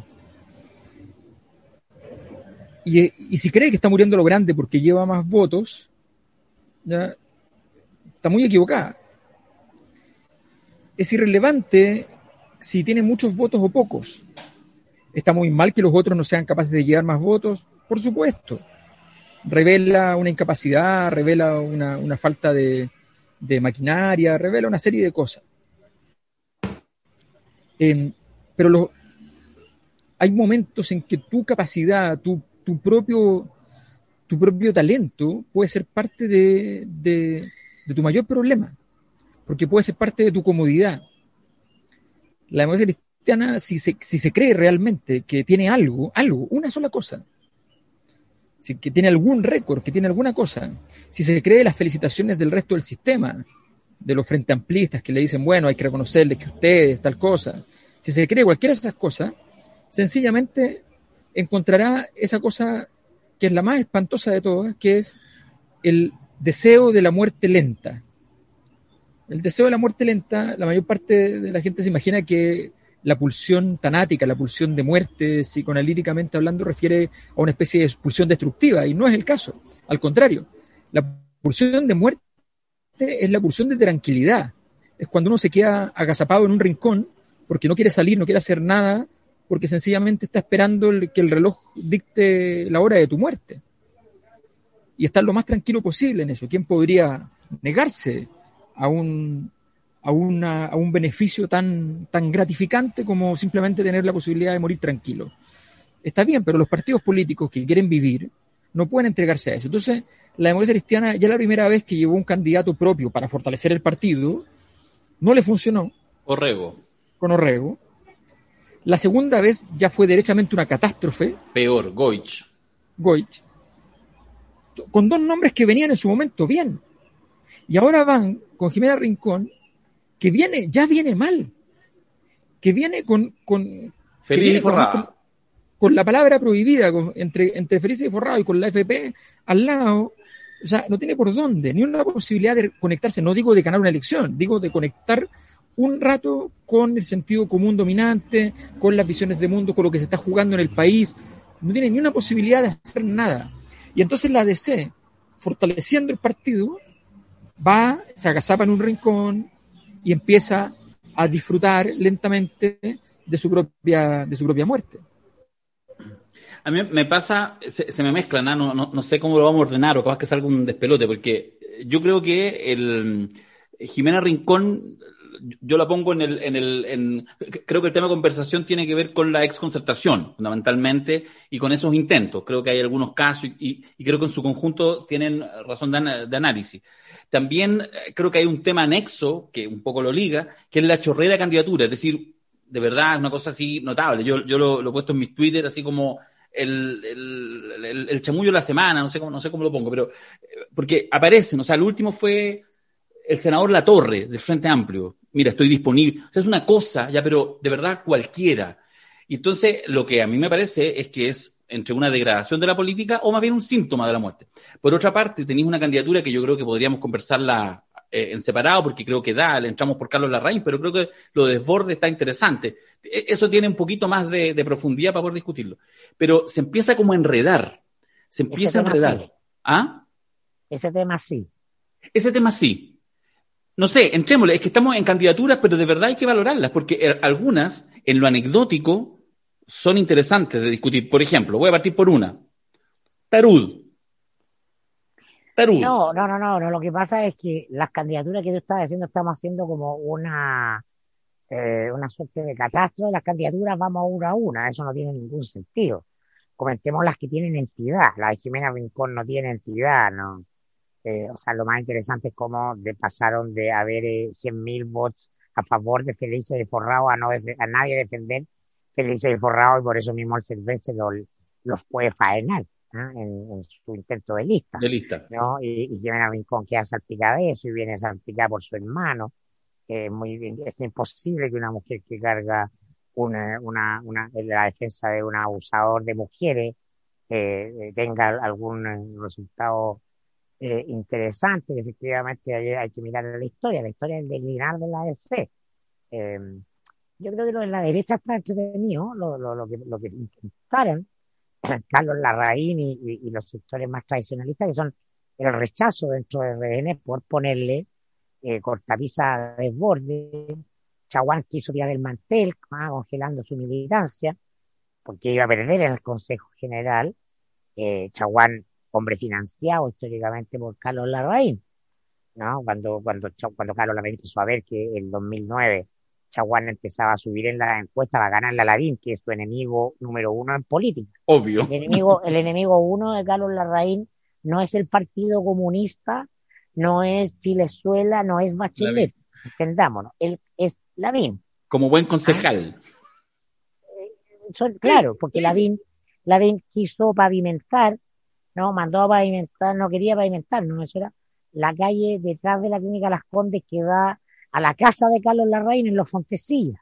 Y, si cree que está muriendo lo grande porque lleva más votos, ya está muy equivocada. Es irrelevante si tiene muchos votos o pocos. Está muy mal que los otros no sean capaces de llevar más votos, por supuesto. Revela una incapacidad, revela una, falta de, maquinaria, revela una serie de cosas. pero hay momentos en que tu capacidad, tu propio, talento puede ser parte de, tu mayor problema, porque puede ser parte de tu comodidad. La democracia cristiana, si se, si se cree realmente que tiene algo, algo, una sola cosa, si, que tiene algún récord, que tiene alguna cosa, si se cree las felicitaciones del resto del sistema, de los frente amplistas que le dicen, bueno, hay que reconocerles que ustedes, tal cosa, si se cree cualquiera de esas cosas, sencillamente encontrará esa cosa que es la más espantosa de todas, que es el deseo de la muerte lenta. El deseo de la muerte lenta, la mayor parte de la gente se imagina que la pulsión tanática, la pulsión de muerte, psicoanalíticamente hablando, refiere a una especie de pulsión destructiva, y no es el caso. Al contrario, la pulsión de muerte es la pulsión de tranquilidad. Es cuando uno se queda agazapado en un rincón porque no quiere salir, no quiere hacer nada, porque sencillamente está esperando que el reloj dicte la hora de tu muerte. Y estar lo más tranquilo posible en eso. ¿Quién podría negarse a un, a, a un beneficio tan, tan gratificante como simplemente tener la posibilidad de morir tranquilo? Está bien, pero los partidos políticos que quieren vivir no pueden entregarse a eso. Entonces, la democracia cristiana, ya la primera vez que llevó un candidato propio para fortalecer el partido, no le funcionó.
Orrego.
Con Orrego la segunda vez ya fue derechamente una catástrofe.
Peor, Goich.
Goich. Con dos nombres que venían en su momento bien. Y ahora van con Jimena Rincón, que viene, ya viene mal. Que viene con. con
Feliz y forrado.
Con, la palabra prohibida, entre, entre feliz y forrado y con la FP al lado. O sea, no tiene por dónde, ni una posibilidad de conectarse. No digo de ganar una elección, digo de conectar un rato con el sentido común dominante, con las visiones de mundo, con lo que se está jugando en el país. No tiene ni una posibilidad de hacer nada. Y entonces la DC, fortaleciendo el partido, va, se agazapa en un rincón y empieza a disfrutar lentamente de su propia, de su propia muerte.
A mí me pasa, se, me mezclan, ¿no? No, sé cómo lo vamos a ordenar o capaz que salga un despelote, porque yo creo que el Jimena Rincón yo la pongo en el, en el, en, creo que el tema de conversación tiene que ver con la exconcertación, fundamentalmente, y con esos intentos. Creo que hay algunos casos y, creo que en su conjunto tienen razón de, análisis. También eh, creo que hay un tema anexo, que un poco lo liga, que es la chorrera de candidatura, es decir, de verdad es una cosa así notable. Yo, yo lo, he puesto en mis Twitter así como el, el, el, chamullo de la semana, no sé cómo, no sé cómo lo pongo, pero eh, porque aparecen, o sea, el último fue el senador Latorre del Frente Amplio, mira, estoy disponible. O sea, es una cosa, ya, pero de verdad cualquiera. Y entonces, lo que a mí me parece es que es entre una degradación de la política o más bien un síntoma de la muerte. Por otra parte, tenéis una candidatura que yo creo que podríamos conversarla eh, en separado, porque creo que da, le entramos por Carlos Larraín, pero creo que lo de desborde está interesante. E, eso tiene un poquito más de, profundidad para poder discutirlo. Pero se empieza como a enredar. Se empieza a enredar. ¿Ah?
Ese tema sí.
Ese tema sí no sé, entrémosle, es que estamos en candidaturas, pero de verdad hay que valorarlas, porque eh, algunas, en lo anecdótico, son interesantes de discutir. Por ejemplo, voy a partir por una. Tarud.
Tarud. No, no, no, no, lo que pasa es que las candidaturas que tú estás haciendo, estamos haciendo como una, eh, una suerte de catástrofe. Las candidaturas vamos una a una, eso no tiene ningún sentido. Comentemos las que tienen entidad. La de Jimena Rincón no tiene entidad, ¿no? Eh, o sea, lo más interesante es cómo de, pasaron de haber eh, 100.000 votos a favor de Felice de Forrado a no a nadie defender Felice de Forrado y por eso mismo el Silvestre los puede faenar. en, su intento de lista.
De lista.
¿no? Y, y Jimena Rincón queda salpicada de eso y viene salpicada por su hermano. Eh, muy es imposible que una mujer que carga una, una, una, la defensa de un abusador de mujeres eh, tenga algún eh, resultado eh, interesante, que efectivamente hay, hay, que mirar la historia, la historia del declinar de la DC. Eh, yo creo que lo de la derecha está entretenido, lo, lo, lo, que, lo que intentaron [clears throat] Carlos Larraín y, y, los sectores más tradicionalistas, que son el rechazo dentro de RN por ponerle eh, de desborde. Chaguán quiso tirar el mantel, congelando su militancia, porque iba a perder en el Consejo General. Eh, Chaguán, hombre financiado históricamente por Carlos Larraín, ¿no? Cuando, cuando, cuando Carlos Larraín empezó a ver que el 2009 Chaguán empezaba a subir en la encuesta a ganar la Lavín, que es su enemigo número uno en política.
Obvio.
El enemigo, el enemigo uno de Carlos Larraín no es el Partido Comunista, no es Chilezuela, no es Bachelet. Entendámonos, él es Lavín.
Como buen concejal.
Ah, claro, porque Lavín, Lavín quiso pavimentar, no, mandó a pavimentar, no quería pavimentar, no, eso era la calle detrás de la clínica Las Condes que da a la casa de Carlos Larraín en Los Fontecillas.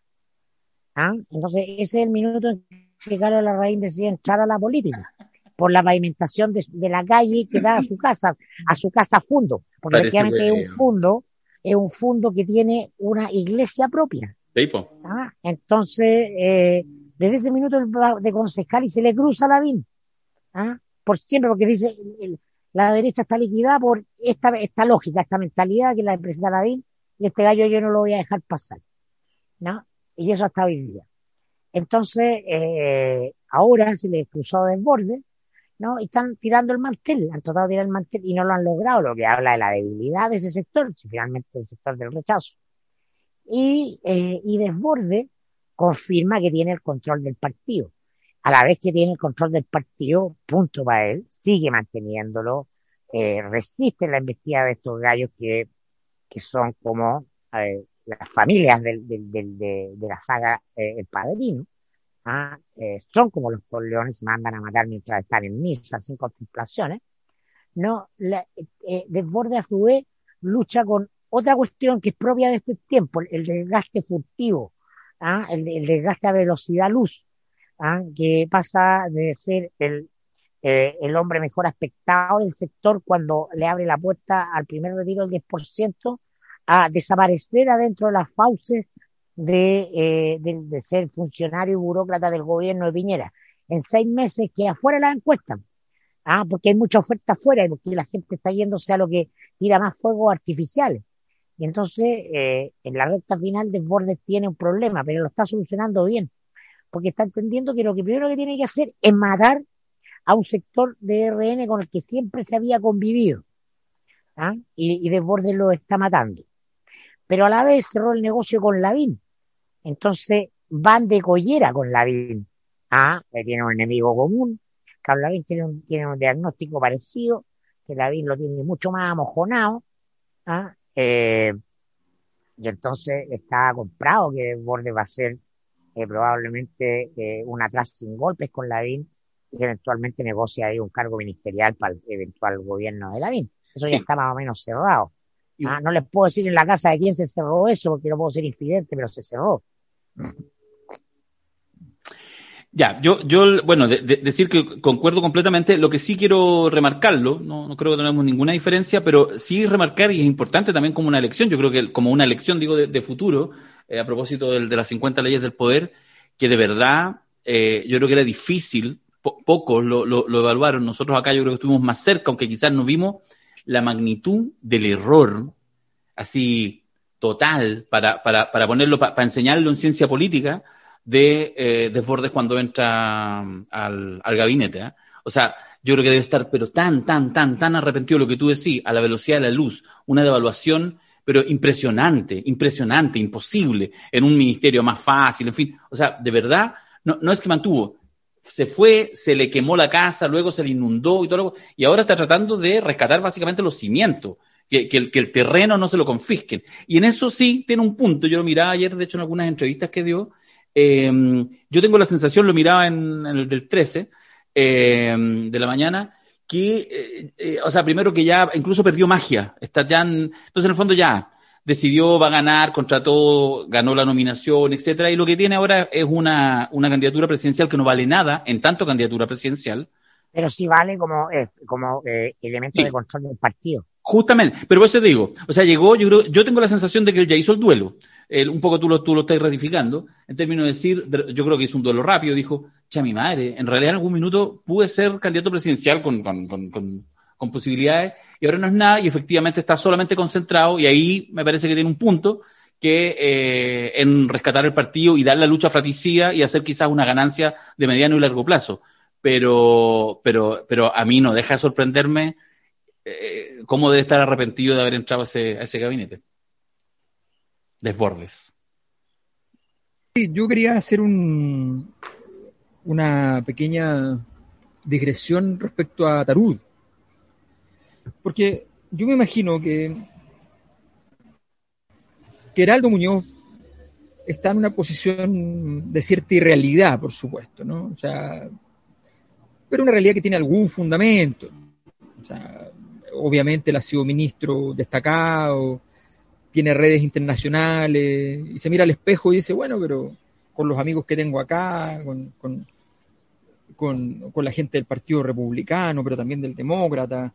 ¿Ah? Entonces, ese es el minuto en que Carlos Larraín decide entrar a la política, por la pavimentación de, de la calle que da a su casa, a su casa fundo, porque efectivamente es un fundo, es un fundo que tiene una iglesia propia. ¿Ah? Entonces, eh, desde ese minuto de concejal y se le cruza la VIN, ¿ah? por siempre, porque dice, el, la derecha está liquidada por esta, esta lógica, esta mentalidad que la empresa la VIN y este gallo yo no lo voy a dejar pasar. ¿No? Y eso hasta hoy día. Entonces, eh, ahora se les cruzó desborde, ¿no? Y están tirando el mantel, han tratado de tirar el mantel y no lo han logrado, lo que habla de la debilidad de ese sector, finalmente el sector del rechazo. Y, eh, y desborde confirma que tiene el control del partido. A la vez que tiene el control del partido, punto para él, sigue manteniéndolo, eh, resiste la investida de estos gallos que que son como eh, las familias del, del, del, de, de, la saga eh, El Padrino, ¿ah? eh, son como los leones mandan a matar mientras están en misa, sin contemplaciones. No, la, eh, Desborde a su vez lucha con otra cuestión que es propia de este tiempo, el, desgaste furtivo, ¿ah? el, el, desgaste a velocidad luz, ¿ah? que pasa de ser el, eh, el hombre mejor aspectado del sector cuando le abre la puerta al primer retiro del 10% a desaparecer adentro de las fauces de, eh, de, ser funcionario y burócrata del gobierno de Piñera. En seis meses que afuera la encuestan. Ah, porque hay mucha oferta afuera y porque la gente está yéndose a lo que tira más fuegos artificiales. Y entonces, eh, en la recta final, Desbordes tiene un problema, pero lo está solucionando bien. Porque está entendiendo que lo que primero que tiene que hacer es matar a un sector de RN con el que siempre se había convivido. ¿ah? Y, y Desbordes lo está matando. Pero a la vez cerró el negocio con Lavín. Entonces van de collera con Lavín. Ah, que tiene un enemigo común. Carlos Lavín tiene un, tiene un diagnóstico parecido, que Lavín lo tiene mucho más amojonado. ¿ah? Eh, y entonces está comprado que Desbordes va a ser eh, probablemente eh, un atrás sin golpes con Lavín y que eventualmente negocia ahí un cargo ministerial para el eventual gobierno de Lavín. Eso sí. ya está más o menos cerrado. Ah, no les puedo decir en la casa de quién se cerró eso porque no puedo ser infidente, pero se cerró.
Ya, yo, yo bueno, de, de decir que concuerdo completamente. Lo que sí quiero remarcarlo, no, no creo que tenemos ninguna diferencia, pero sí remarcar, y es importante también como una elección, yo creo que como una elección, digo, de, de futuro, eh, a propósito de, de, las 50 leyes del poder, que de verdad eh, yo creo que era difícil pocos lo, lo, evaluaron. Nosotros acá yo creo que estuvimos más cerca, aunque quizás no vimos la magnitud del error, así total, para, para, para ponerlo, para, enseñarlo en ciencia política, de eh, Desbordes cuando entra al, al gabinete. ¿eh? O sea, yo creo que debe estar, pero tan, tan, tan, tan arrepentido lo que tú decís, a la velocidad de la luz, una devaluación, pero impresionante, impresionante, imposible, en un ministerio más fácil, en fin. O sea, de verdad, no, no es que mantuvo, se fue, se le quemó la casa, luego se le inundó y todo, y ahora está tratando de rescatar básicamente los cimientos, que, que, el, que el terreno no se lo confisquen. Y en eso sí tiene un punto, yo lo miraba ayer, de hecho, en algunas entrevistas que dio, eh, yo tengo la sensación, lo miraba en, en el del 13, de la mañana, que, o sea, primero que ya incluso perdió magia. Está ya, entonces en el fondo ya decidió, va a ganar, contrató, ganó la nominación, etcétera, y lo que tiene ahora es una, una candidatura presidencial que no vale nada, en tanto candidatura presidencial,
pero sí vale como, eh, como eh, elemento de control del partido.
Justamente, pero por eso te digo, o sea, llegó, yo creo, yo tengo la sensación de que él ya hizo el duelo. un poco tú lo, tú lo estás ratificando, en términos de decir, yo creo que hizo un duelo rápido, dijo, cha mi madre, en realidad en algún minuto pude ser candidato presidencial con, con, con, con, posibilidades, y ahora no es nada, y efectivamente está solamente concentrado, y ahí me parece que tiene un punto, que eh, en rescatar el partido y dar la lucha fratricida y hacer quizás una ganancia de mediano y largo plazo pero, pero, pero a mí no deja de sorprenderme eh, cómo debe estar arrepentido de haber entrado a ese, a ese gabinete. Desbordes.
Sí, yo quería hacer un, una pequeña digresión respecto a Tarud. Porque yo me imagino que, que Heraldo Muñoz está en una posición de cierta irrealidad, por supuesto, ¿no? O sea, pero una realidad que tiene algún fundamento. O sea, obviamente él ha sido ministro destacado, tiene redes internacionales, y se mira al espejo y dice, bueno, pero con los amigos que tengo acá, con, con, con, la gente del Partido Republicano, pero también del Demócrata,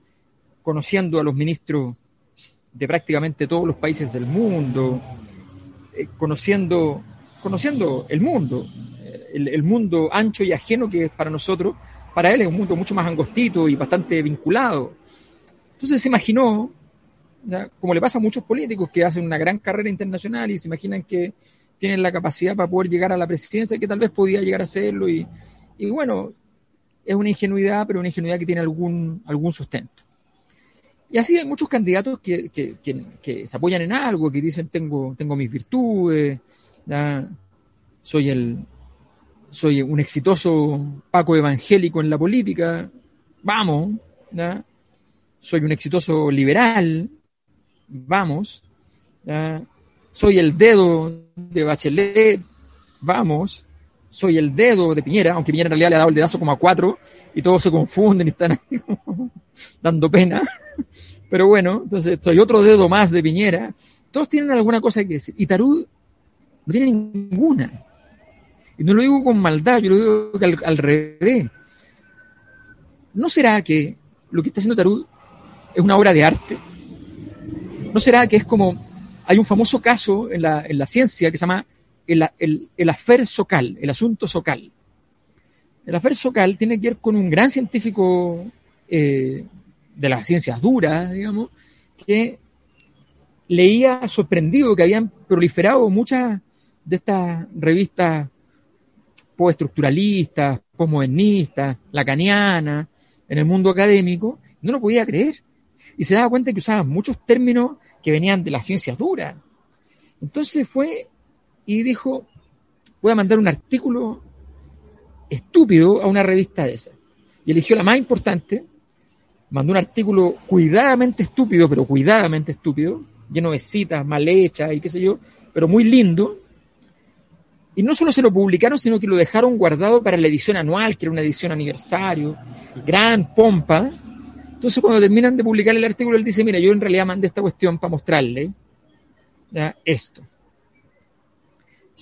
conociendo a los ministros de prácticamente todos los países del mundo, eh, conociendo, conociendo el mundo, eh, el, el, mundo ancho y ajeno que es para nosotros, para él es un mundo mucho más angostito y bastante vinculado. Entonces se imaginó, como le pasa a muchos políticos que hacen una gran carrera internacional y se imaginan que tienen la capacidad para poder llegar a la presidencia, que tal vez podía llegar a hacerlo. Y, bueno, es una ingenuidad, pero una ingenuidad que tiene algún, algún sustento. Y así hay muchos candidatos que, que, se apoyan en algo, que dicen tengo, tengo mis virtudes, soy el, soy un exitoso Paco evangélico en la política, vamos, soy un exitoso liberal, vamos, soy el dedo de Bachelet, vamos, soy el dedo de Piñera, aunque Piñera en realidad le ha dado el dedazo como a cuatro y todos se confunden y están ahí [laughs] dando pena. [laughs] Pero bueno, entonces soy otro dedo más de Piñera. Todos tienen alguna cosa que decir. Y Tarud no tiene ninguna. Y no lo digo con maldad, yo lo digo al, revés. ¿No será que lo que está haciendo Tarud es una obra de arte? ¿No será que es como, hay un famoso caso en la, en la ciencia que se llama el, el, el afer socal, el asunto socal? El afer socal tiene que ver con un gran científico eh, de las ciencias duras, digamos, que leía sorprendido que habían proliferado muchas de estas revistas postestructuralistas, postmodernistas, lacaniana, en el mundo académico, no lo podía creer. Y se daba cuenta que usaban muchos términos que venían de las ciencias duras. Entonces fue y dijo, voy a mandar un artículo estúpido a una revista de esas. Y eligió la más importante, mandó un artículo cuidadamente estúpido, pero cuidadamente estúpido, lleno de citas mal hechas y qué sé yo, pero muy lindo, y no solo se lo publicaron, sino que lo dejaron guardado para la edición anual, que era una edición aniversario, gran pompa. Entonces, cuando terminan de publicar el artículo, él dice, mira, yo en realidad mandé esta cuestión para mostrarle esto.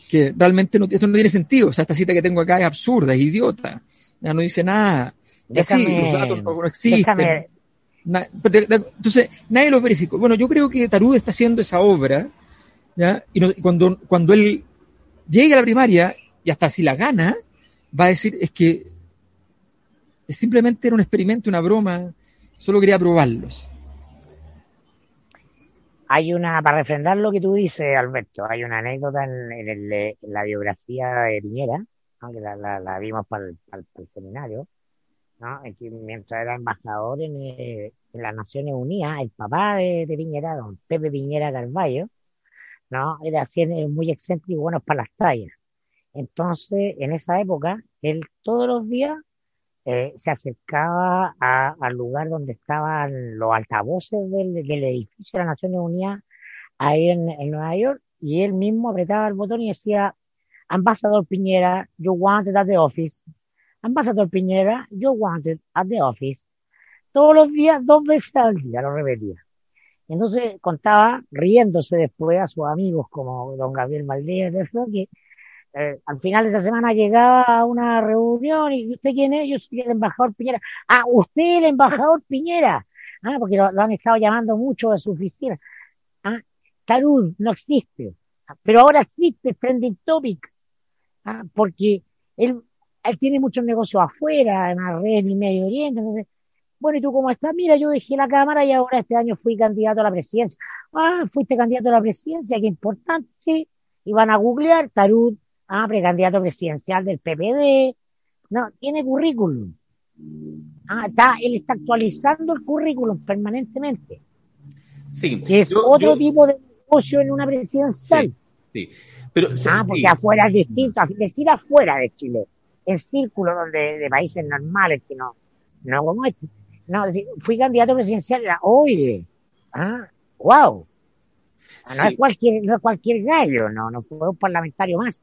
Que realmente no, esto no tiene sentido. O sea, esta cita que tengo acá es absurda, es idiota. Ya no dice nada. Los datos no, existen. entonces, nadie los verificó. Bueno, yo creo que Tarud está haciendo esa obra, ¿ya? y cuando, cuando él llegue a la primaria y hasta si la gana, va a decir, es que simplemente era un experimento, una broma, solo quería probarlos.
Hay una, para refrendar lo que tú dices, Alberto, hay una anécdota en, la biografía de Piñera, que la, vimos para el, seminario, ¿no? mientras era embajador en, las Naciones Unidas, el papá de, de Piñera, don Pepe Piñera Carballo, ¿no? Era así, muy excéntrico y bueno para las tallas. Entonces, en esa época, él todos los días eh, se acercaba al lugar donde estaban los altavoces del, edificio de las Naciones Unidas, ahí en, Nueva York, y él mismo apretaba el botón y decía, Ambassador Piñera, you want that the office. Ambassador Piñera, yo wanted at the office. Todos los días, dos veces al día, lo repetía. Entonces contaba, riéndose después a sus amigos como don Gabriel Maldía, que eh, al final de esa semana llegaba a una reunión y ¿usted quién es? Yo soy el embajador Piñera. Ah, usted el embajador Piñera. Ah, porque lo, han estado llamando mucho de su oficina. Ah, Tarud no existe. Ah, pero ahora existe Trending Topic. Ah, porque él, él tiene muchos negocios afuera, en la red en Medio Oriente. Entonces, bueno, ¿y tú cómo estás? Mira, yo dejé la cámara y ahora este año fui candidato a la presidencia. Ah, fuiste candidato a la presidencia, qué importante, sí. Y van a googlear Tarud ah, precandidato presidencial del PPD. No, tiene currículum. Ah, está, él está actualizando el currículum permanentemente.
Sí.
Que es otro tipo de negocio en una presidencial.
Sí. Pero,
ah, porque afuera es distinto. Decir afuera de Chile, en círculo donde, de países normales que no, no como este. No, decir, fui candidato presidencial, oye, ah, wow. Ah, no, es cualquier, no es cualquier gallo, no, no fue un parlamentario más.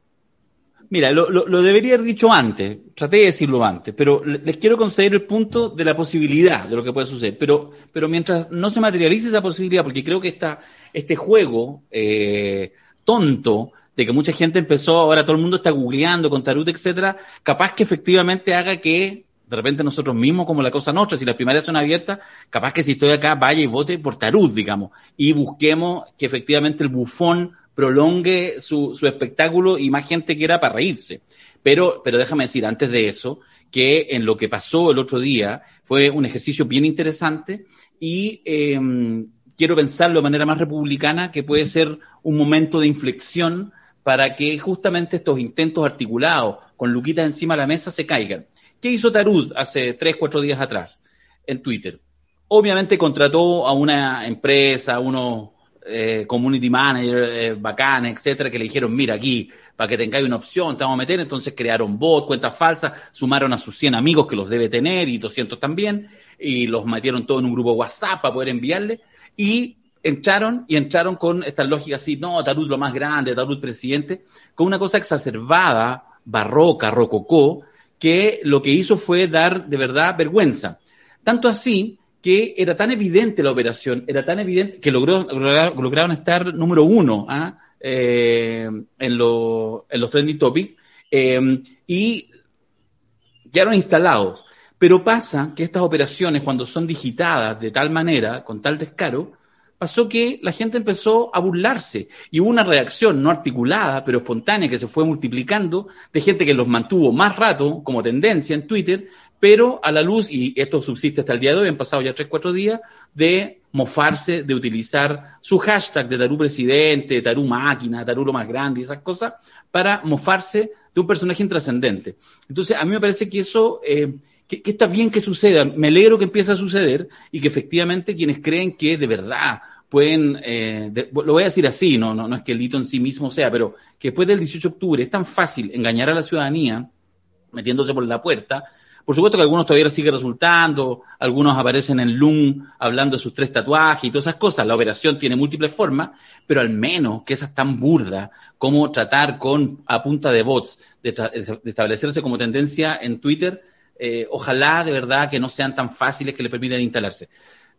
Mira, lo, lo, debería haber dicho antes, traté de decirlo antes, pero les quiero conceder el punto de la posibilidad de lo que puede suceder. Pero, pero mientras no se materialice esa posibilidad, porque creo que esta, este juego eh, tonto de que mucha gente empezó, ahora todo el mundo está googleando con Tarut, etcétera, capaz que efectivamente haga que de repente nosotros mismos, como la cosa nuestra, si las primarias son abiertas, capaz que si estoy acá, vaya y vote por Tarut, digamos, y busquemos que efectivamente el bufón prolongue su, su espectáculo y más gente quiera para reírse. Pero, pero déjame decir antes de eso que en lo que pasó el otro día fue un ejercicio bien interesante y em, quiero pensarlo de manera más republicana que puede ser un momento de inflexión para que justamente estos intentos articulados con Luquita encima de la mesa se caigan. ¿Qué hizo Tarud hace tres, cuatro días atrás en Twitter? Obviamente contrató a una empresa, a unos eh, community manager eh, bacanes, etcétera, que le dijeron, mira, aquí, para que tengáis una opción, te vamos a meter. Entonces crearon bots, cuentas falsas, sumaron a sus 100 amigos que los debe tener y 200 también, y los metieron todo en un grupo WhatsApp para poder enviarle. Y entraron y entraron con esta lógica así, no, Tarut lo más grande, Tarut presidente, con una cosa exacerbada, barroca, rococó, que lo que hizo fue dar de verdad vergüenza. Tanto así que era tan evidente la operación, era tan evidente que logró, lograron estar número uno ¿ah? eh, en, en, los trending topics eh, y quedaron instalados. Pero pasa que estas operaciones, cuando son digitadas de tal manera, con tal descaro, pasó que la gente empezó a burlarse y hubo una reacción no articulada, pero espontánea, que se fue multiplicando, de gente que los mantuvo más rato como tendencia en Twitter, pero a la luz, y esto subsiste hasta el día de hoy, han pasado ya tres, cuatro días, de mofarse, de utilizar su hashtag de Tarú presidente, Tarú máquina, Tarú lo más grande y esas cosas, para mofarse de un personaje intrascendente. Entonces, a mí me parece que eso, eh, que, está bien que suceda, me alegro que empiece a suceder y que efectivamente quienes creen que de verdad pueden, eh, lo voy a decir así, no, no, no es que el hito en sí mismo sea, pero que después del 18 de octubre es tan fácil engañar a la ciudadanía metiéndose por la puerta, por supuesto que algunos todavía siguen resultando, algunos aparecen en Loom hablando de sus tres tatuajes y todas esas cosas. La operación tiene múltiples formas, pero al menos que esas tan burdas como tratar con a punta de bots de, establecerse como tendencia en Twitter, eh, ojalá de verdad que no sean tan fáciles que le permitan instalarse.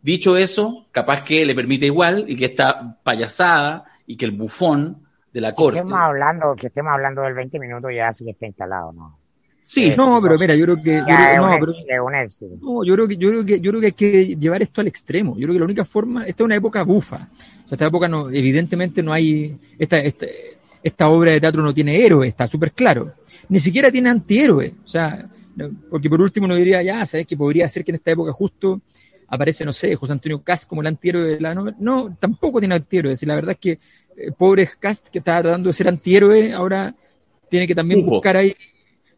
Dicho eso, capaz que le permite igual y que esta payasada y que el bufón de la corte.
Estemos hablando, que estemos hablando del 20 minutos ya sí que está instalado, ¿no?
Sí, no, pero mira, yo creo que. no, yo creo que, yo creo que, yo creo que hay que llevar esto al extremo. Yo creo que la única forma, esta es una época bufa. O sea, esta época no, evidentemente no hay, esta, esta, esta obra de teatro no tiene héroe, está súper claro. Ni siquiera tiene antihéroe. O sea, porque por último uno diría, ya, sabes que podría ser que en esta época justo aparece, no sé, José Antonio Cast como el antihéroe de la novela. No, tampoco tiene antihéroe. Es decir, la verdad es que eh, pobre Cast que estaba tratando de ser antihéroe, ahora tiene que también buscar ahí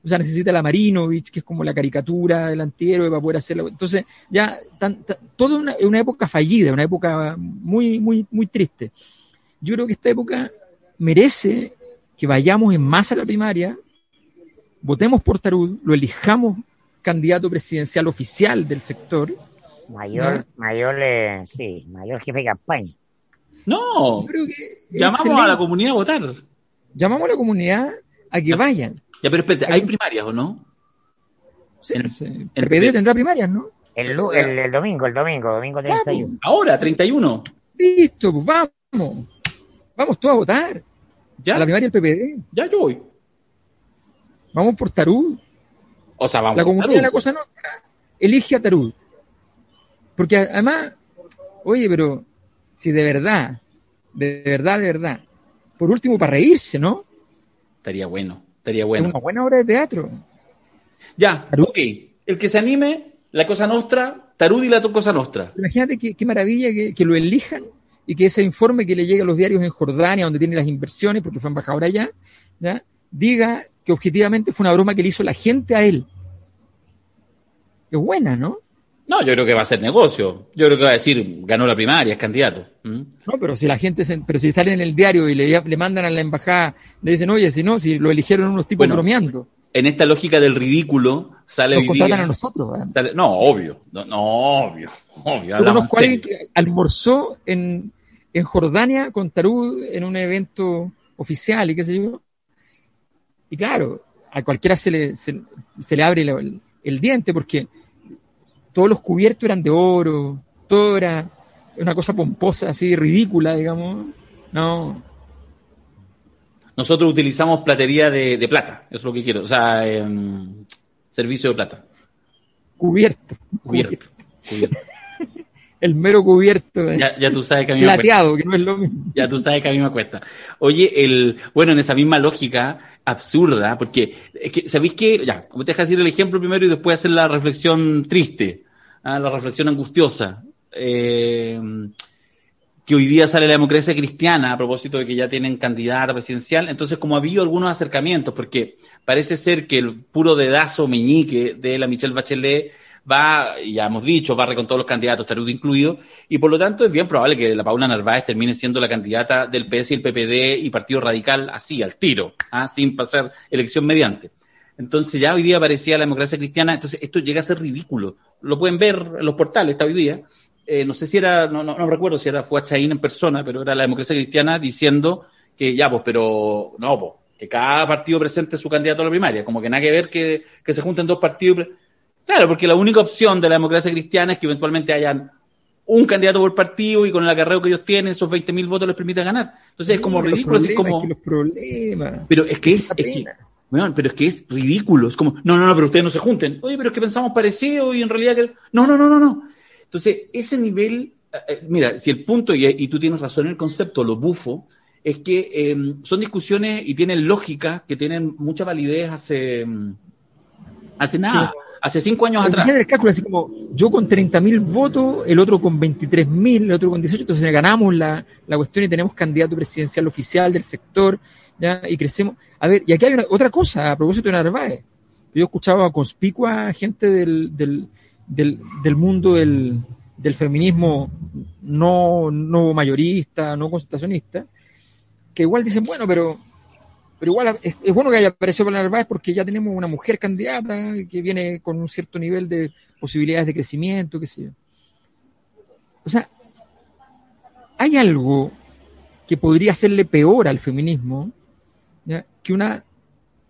o sea, necesita la Marinovich, que es como la caricatura del antihéroe para poder hacerlo. Entonces, ya, tan, toda una, una, época fallida, una época muy, muy, muy triste. Yo creo que esta época merece que vayamos en masa a la primaria, votemos por Tarud, lo elijamos candidato presidencial oficial del sector.
Mayor, mayor, eh, sí, mayor jefe de campaña.
No, llamamos a la comunidad a votar.
Llamamos a la comunidad a que vayan.
Ya, pero espérate, ¿hay primarias o no?
Sí, el, PPD tendrá primarias, ¿no?
El, el, domingo, el domingo, domingo 31.
Ahora, 31.
Listo, pues vamos. Vamos todos a votar. ¿Ya? A la primaria del PPD.
Ya yo voy.
Vamos por Tarú.
O sea, vamos
La comunidad de la Cosa Nostra elige a Tarú. Porque además, oye, pero si de verdad, de verdad, de verdad, por último para reírse, ¿no?
Estaría bueno, estaría bueno.
una buena obra de teatro.
Ya, ok. El que se anime, la Cosa Nostra, Tarú y la Cosa Nostra.
Imagínate qué, maravilla que, lo elijan y que ese informe que le llegue a los diarios en Jordania, donde tiene las inversiones, porque fue embajador allá, ¿ya? diga que objetivamente fue una broma que le hizo la gente a él. Es buena, ¿no?
No, yo creo que va a ser negocio. Yo creo que va a decir, ganó la primaria, es candidato.
¿Mm? No, pero si la gente, pero si sale en el diario y le, le, mandan a la embajada, le dicen, oye, si no, si lo eligieron unos tipos bromeando.
En esta lógica del ridículo, sale
Nos contratan a nosotros.
no, obvio. No, obvio. [laughs] obvio
alguien que almorzó en, en Jordania con Tarú en un evento oficial y qué sé yo. Y claro, a cualquiera se le, se, le abre el, diente porque todos los cubiertos eran de oro, todo era una cosa pomposa, así ridícula, digamos. No.
Nosotros utilizamos platería de, plata, eso es lo que quiero, o sea, em, servicio de plata.
Cubierto.
Cubierto. cubierto.
El mero cubierto.
Ya, ya, tú sabes que a mí
me cuesta. que no es lo mismo.
Ya tú sabes que a mí me cuesta. Oye, el, bueno, en esa misma lógica absurda, porque, es que, ¿sabéis qué? Ya, te dejas decir el ejemplo primero y después hacer la reflexión triste, ¿ah? la reflexión angustiosa. Eh, que hoy día sale la democracia cristiana a propósito de que ya tienen candidata presidencial. Entonces, como ha habido algunos acercamientos, porque parece ser que el puro dedazo meñique de la Michelle Bachelet va, ya hemos dicho, barre con todos los candidatos, Tarud incluido, y por lo tanto es bien probable que la Paula Narváez termine siendo la candidata del PS y el PPD y Partido Radical así, al tiro, ¿ah? sin pasar elección mediante. Entonces ya hoy día aparecía la democracia cristiana, entonces esto llega a ser ridículo. Lo pueden ver en los portales, está hoy día. Eh, no sé si era, no, no, recuerdo si era, fue a Chaín en persona, pero era la democracia cristiana diciendo que ya, pues, pero no, pues, que cada partido presente su candidato a la primaria, como que nada que ver que se junten dos partidos. Claro, porque la única opción de la democracia cristiana es que eventualmente hayan un candidato por partido y con el acarreo que ellos tienen, esos 20.000 votos les permite ganar. Entonces es como ridículo. Es como...
los problemas.
Pero es que es, pero es que es ridículo. Es como, no, no, no, pero ustedes no se junten. Oye, pero es que pensamos parecido y en realidad que... No, no, no, no, no. Entonces, ese nivel, eh, eh, mira, si el punto, y, tú tienes razón en el concepto, lo bufo, es que em, son discusiones y tienen lógica, que tienen mucha validez hace, em, hace nada. Hace cinco años atrás.
el cálculo así como yo con 30.000 votos, el otro con 23.000, el otro con 18, entonces ganamos la, la cuestión y tenemos candidato presidencial oficial del sector, ¿ya? y crecemos. A ver, y aquí hay otra cosa a propósito de Narváez. Yo escuchaba conspicua gente del, del, del, del mundo del, del feminismo no, no mayorista, no concentracionista, que igual dicen, bueno, pero pero igual es, bueno que haya aparecido Paula Narváez porque ya tenemos una mujer candidata que viene con un cierto nivel de posibilidades de crecimiento, qué sé yo. O sea, hay algo que podría hacerle peor al feminismo que una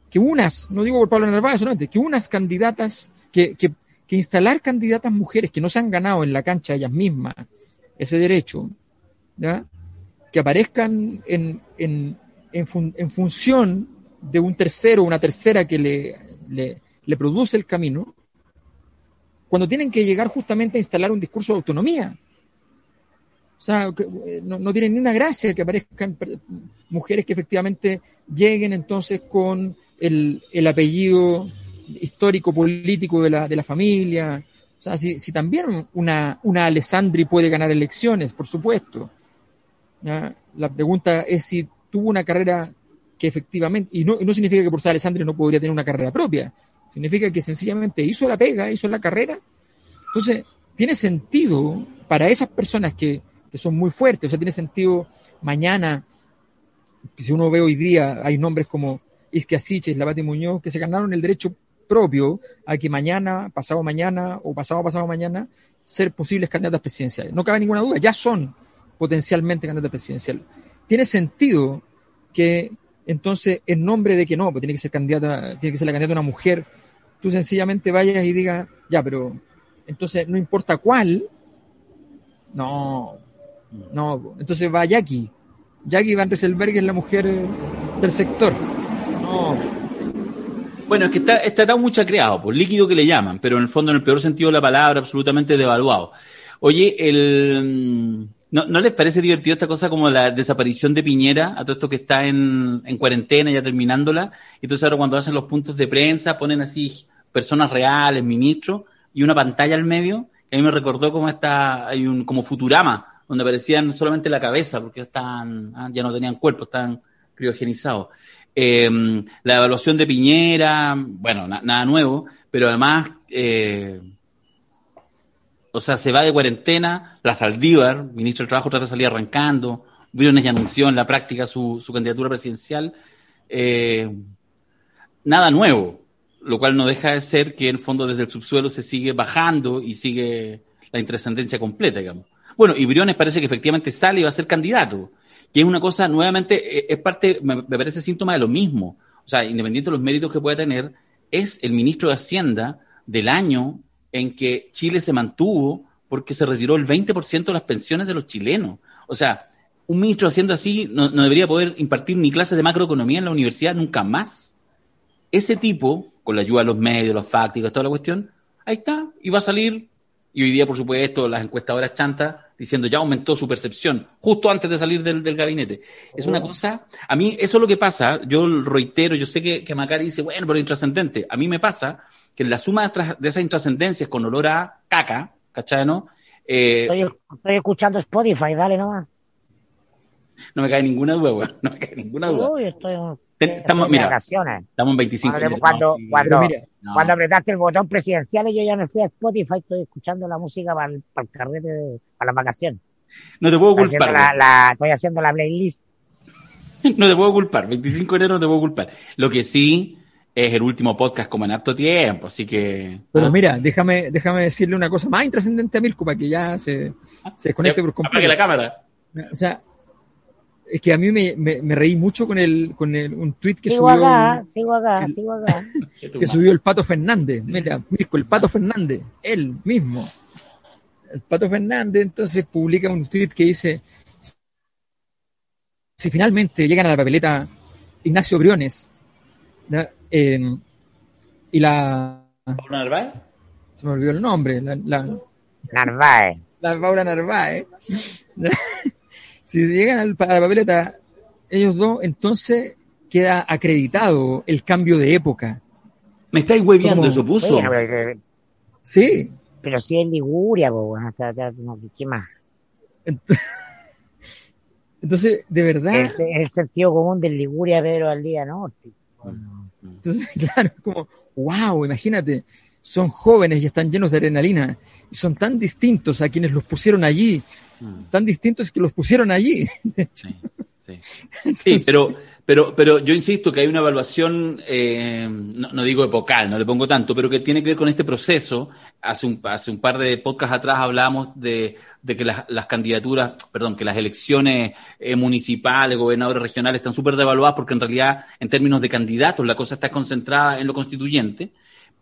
que unas, no digo por Pablo Narváez solamente, que unas candidatas, que, que, que, instalar candidatas mujeres que no se han ganado en la cancha ellas mismas ese derecho, ¿ya? que aparezcan en, en, en, función de un tercero o una tercera que le, le, produce el camino, cuando tienen que llegar justamente a instalar un discurso de autonomía. O sea, eh, no, no tienen ni una gracia que aparezcan mujeres que efectivamente lleguen entonces con el, el apellido histórico, político de la, de la familia. O sea, si, si también una, una Alessandri puede ganar elecciones, por supuesto. La pregunta es si tuvo una carrera que efectivamente, y no, no significa que por ser Alessandri no podría tener una carrera propia, significa que sencillamente hizo la pega, hizo la carrera. Entonces, tiene sentido para esas personas que, que son muy fuertes, o sea, tiene sentido mañana, si uno ve hoy día, hay nombres como Isque Asiches, Lavati Muñoz, que se ganaron el derecho propio a que mañana, pasado mañana o pasado pasado mañana, ser posibles candidatas presidenciales. No cabe ninguna duda, ya son potencialmente candidatas presidenciales tiene sentido que entonces, en nombre de que no, pues tiene que ser candidata, tiene que ser la candidata una mujer tú sencillamente vayas y digas, ya, pero entonces no importa cuál, no, no, entonces va Jackie. Jackie Van Rieselberg es la mujer del sector. No.
Bueno, es que está, está tan mucho creado, por líquido que le llaman, pero en el fondo, en el peor sentido de la palabra, absolutamente devaluado. Oye, el, ¿no, ¿no les parece divertido esta cosa como la desaparición de Piñera a todo esto que está en, en cuarentena, ya terminándola? Entonces ahora cuando hacen los puntos de prensa ponen así personas reales, ministros, y una pantalla al medio, que a mí me recordó como está, hay un, como Futurama, donde aparecían solamente la cabeza, porque están, ah, ya no tenían cuerpo, están criogenizados. Em, la evaluación de Piñera, bueno, nada nuevo, pero además, eh, o sea, se va de cuarentena, la Saldívar, ministro del Trabajo, trata de salir arrancando, Briones ya anunció en la práctica su, su candidatura presidencial. Eh, nada nuevo, lo cual no deja de ser que en el fondo desde el subsuelo se sigue bajando y sigue la intrascendencia completa, digamos. Bueno, y Briones parece que efectivamente sale y va a ser candidato, que es una cosa, nuevamente, e, es parte, me, parece síntoma de lo mismo. O sea, independiente de los méritos que pueda tener, es el ministro de Hacienda del año en que Chile se mantuvo porque se retiró el 20% de las pensiones de los chilenos. O sea, un ministro haciendo así no, no debería poder impartir ni clases de macroeconomía en la universidad nunca más. Ese tipo con la ayuda de los medios, los fácticos, toda la cuestión, ahí está, y va a salir, y hoy día, por supuesto, las encuestadoras chantas diciendo ya aumentó su percepción, justo antes de salir del, gabinete. Es una oh. cosa, a mí eso es lo que pasa, yo reitero, yo sé que, que Macari dice, bueno, pero intrascendente, a mí me pasa que la suma de, esas intrascendencias con olor a caca, ¿cachai, no?
Eh, estoy, escuchando Spotify, dale nomás.
No me cae ninguna duda, güey. No me cae ninguna duda. Uy, estoy Estamos, mira, estamos en 25
Cuando, cuando, cuando, apretaste el botón presidencial, yo ya me fui a Spotify, estoy escuchando la música para el, para el carrete, para las vacaciones.
No te puedo culpar.
La, estoy haciendo la playlist. [laughs]
No te puedo culpar, 25 de enero no te puedo culpar. Lo que sí es el último podcast como en harto tiempo, así que...
Pero ¿ah? mira, déjame, déjame decirle una cosa más intrascendente a Mirko para que ya se, se desconecte por
completo. la cámara.
O sea, es que a mí me, me, reí mucho con el con el, un tweet que
sigo subió. Acá, sigo acá, sigo acá. [laughs]
que subió el Pato Fernández. Mira, Mirko, el Pato Fernández, él mismo. El Pato Fernández entonces publica un tweet que dice: Si finalmente llegan a la papeleta Ignacio Briones eh, y la.
¿Paula Narváez?
Se me olvidó el nombre. La, la,
Narváez.
La Paula Narváez. [laughs] si llegan a la papeleta ellos dos, entonces queda acreditado el cambio de época.
Me estáis hueviando, eso puso.
sí.
Pero si es Liguria, ¿qué más? [laughs]
Entonces, de verdad.
Es el, sentido común del Liguria Pedro al día norte.
Entonces, [laughs] claro, como, wow, imagínate, son jóvenes y están llenos de adrenalina, y son tan distintos a quienes los pusieron allí, Mm. tan distintos que los pusieron allí.
Sí, sí. [laughs] sí pero, pero, pero yo insisto que hay una evaluación, eh, no, digo epocal, no le pongo tanto, pero que tiene que ver con este proceso. Hace un, hace un par de podcasts atrás hablábamos de, que las, candidaturas, perdón, que las elecciones eh, municipales, gobernadores regionales están súper devaluadas porque en realidad, en términos de candidatos, la cosa está concentrada en lo constituyente.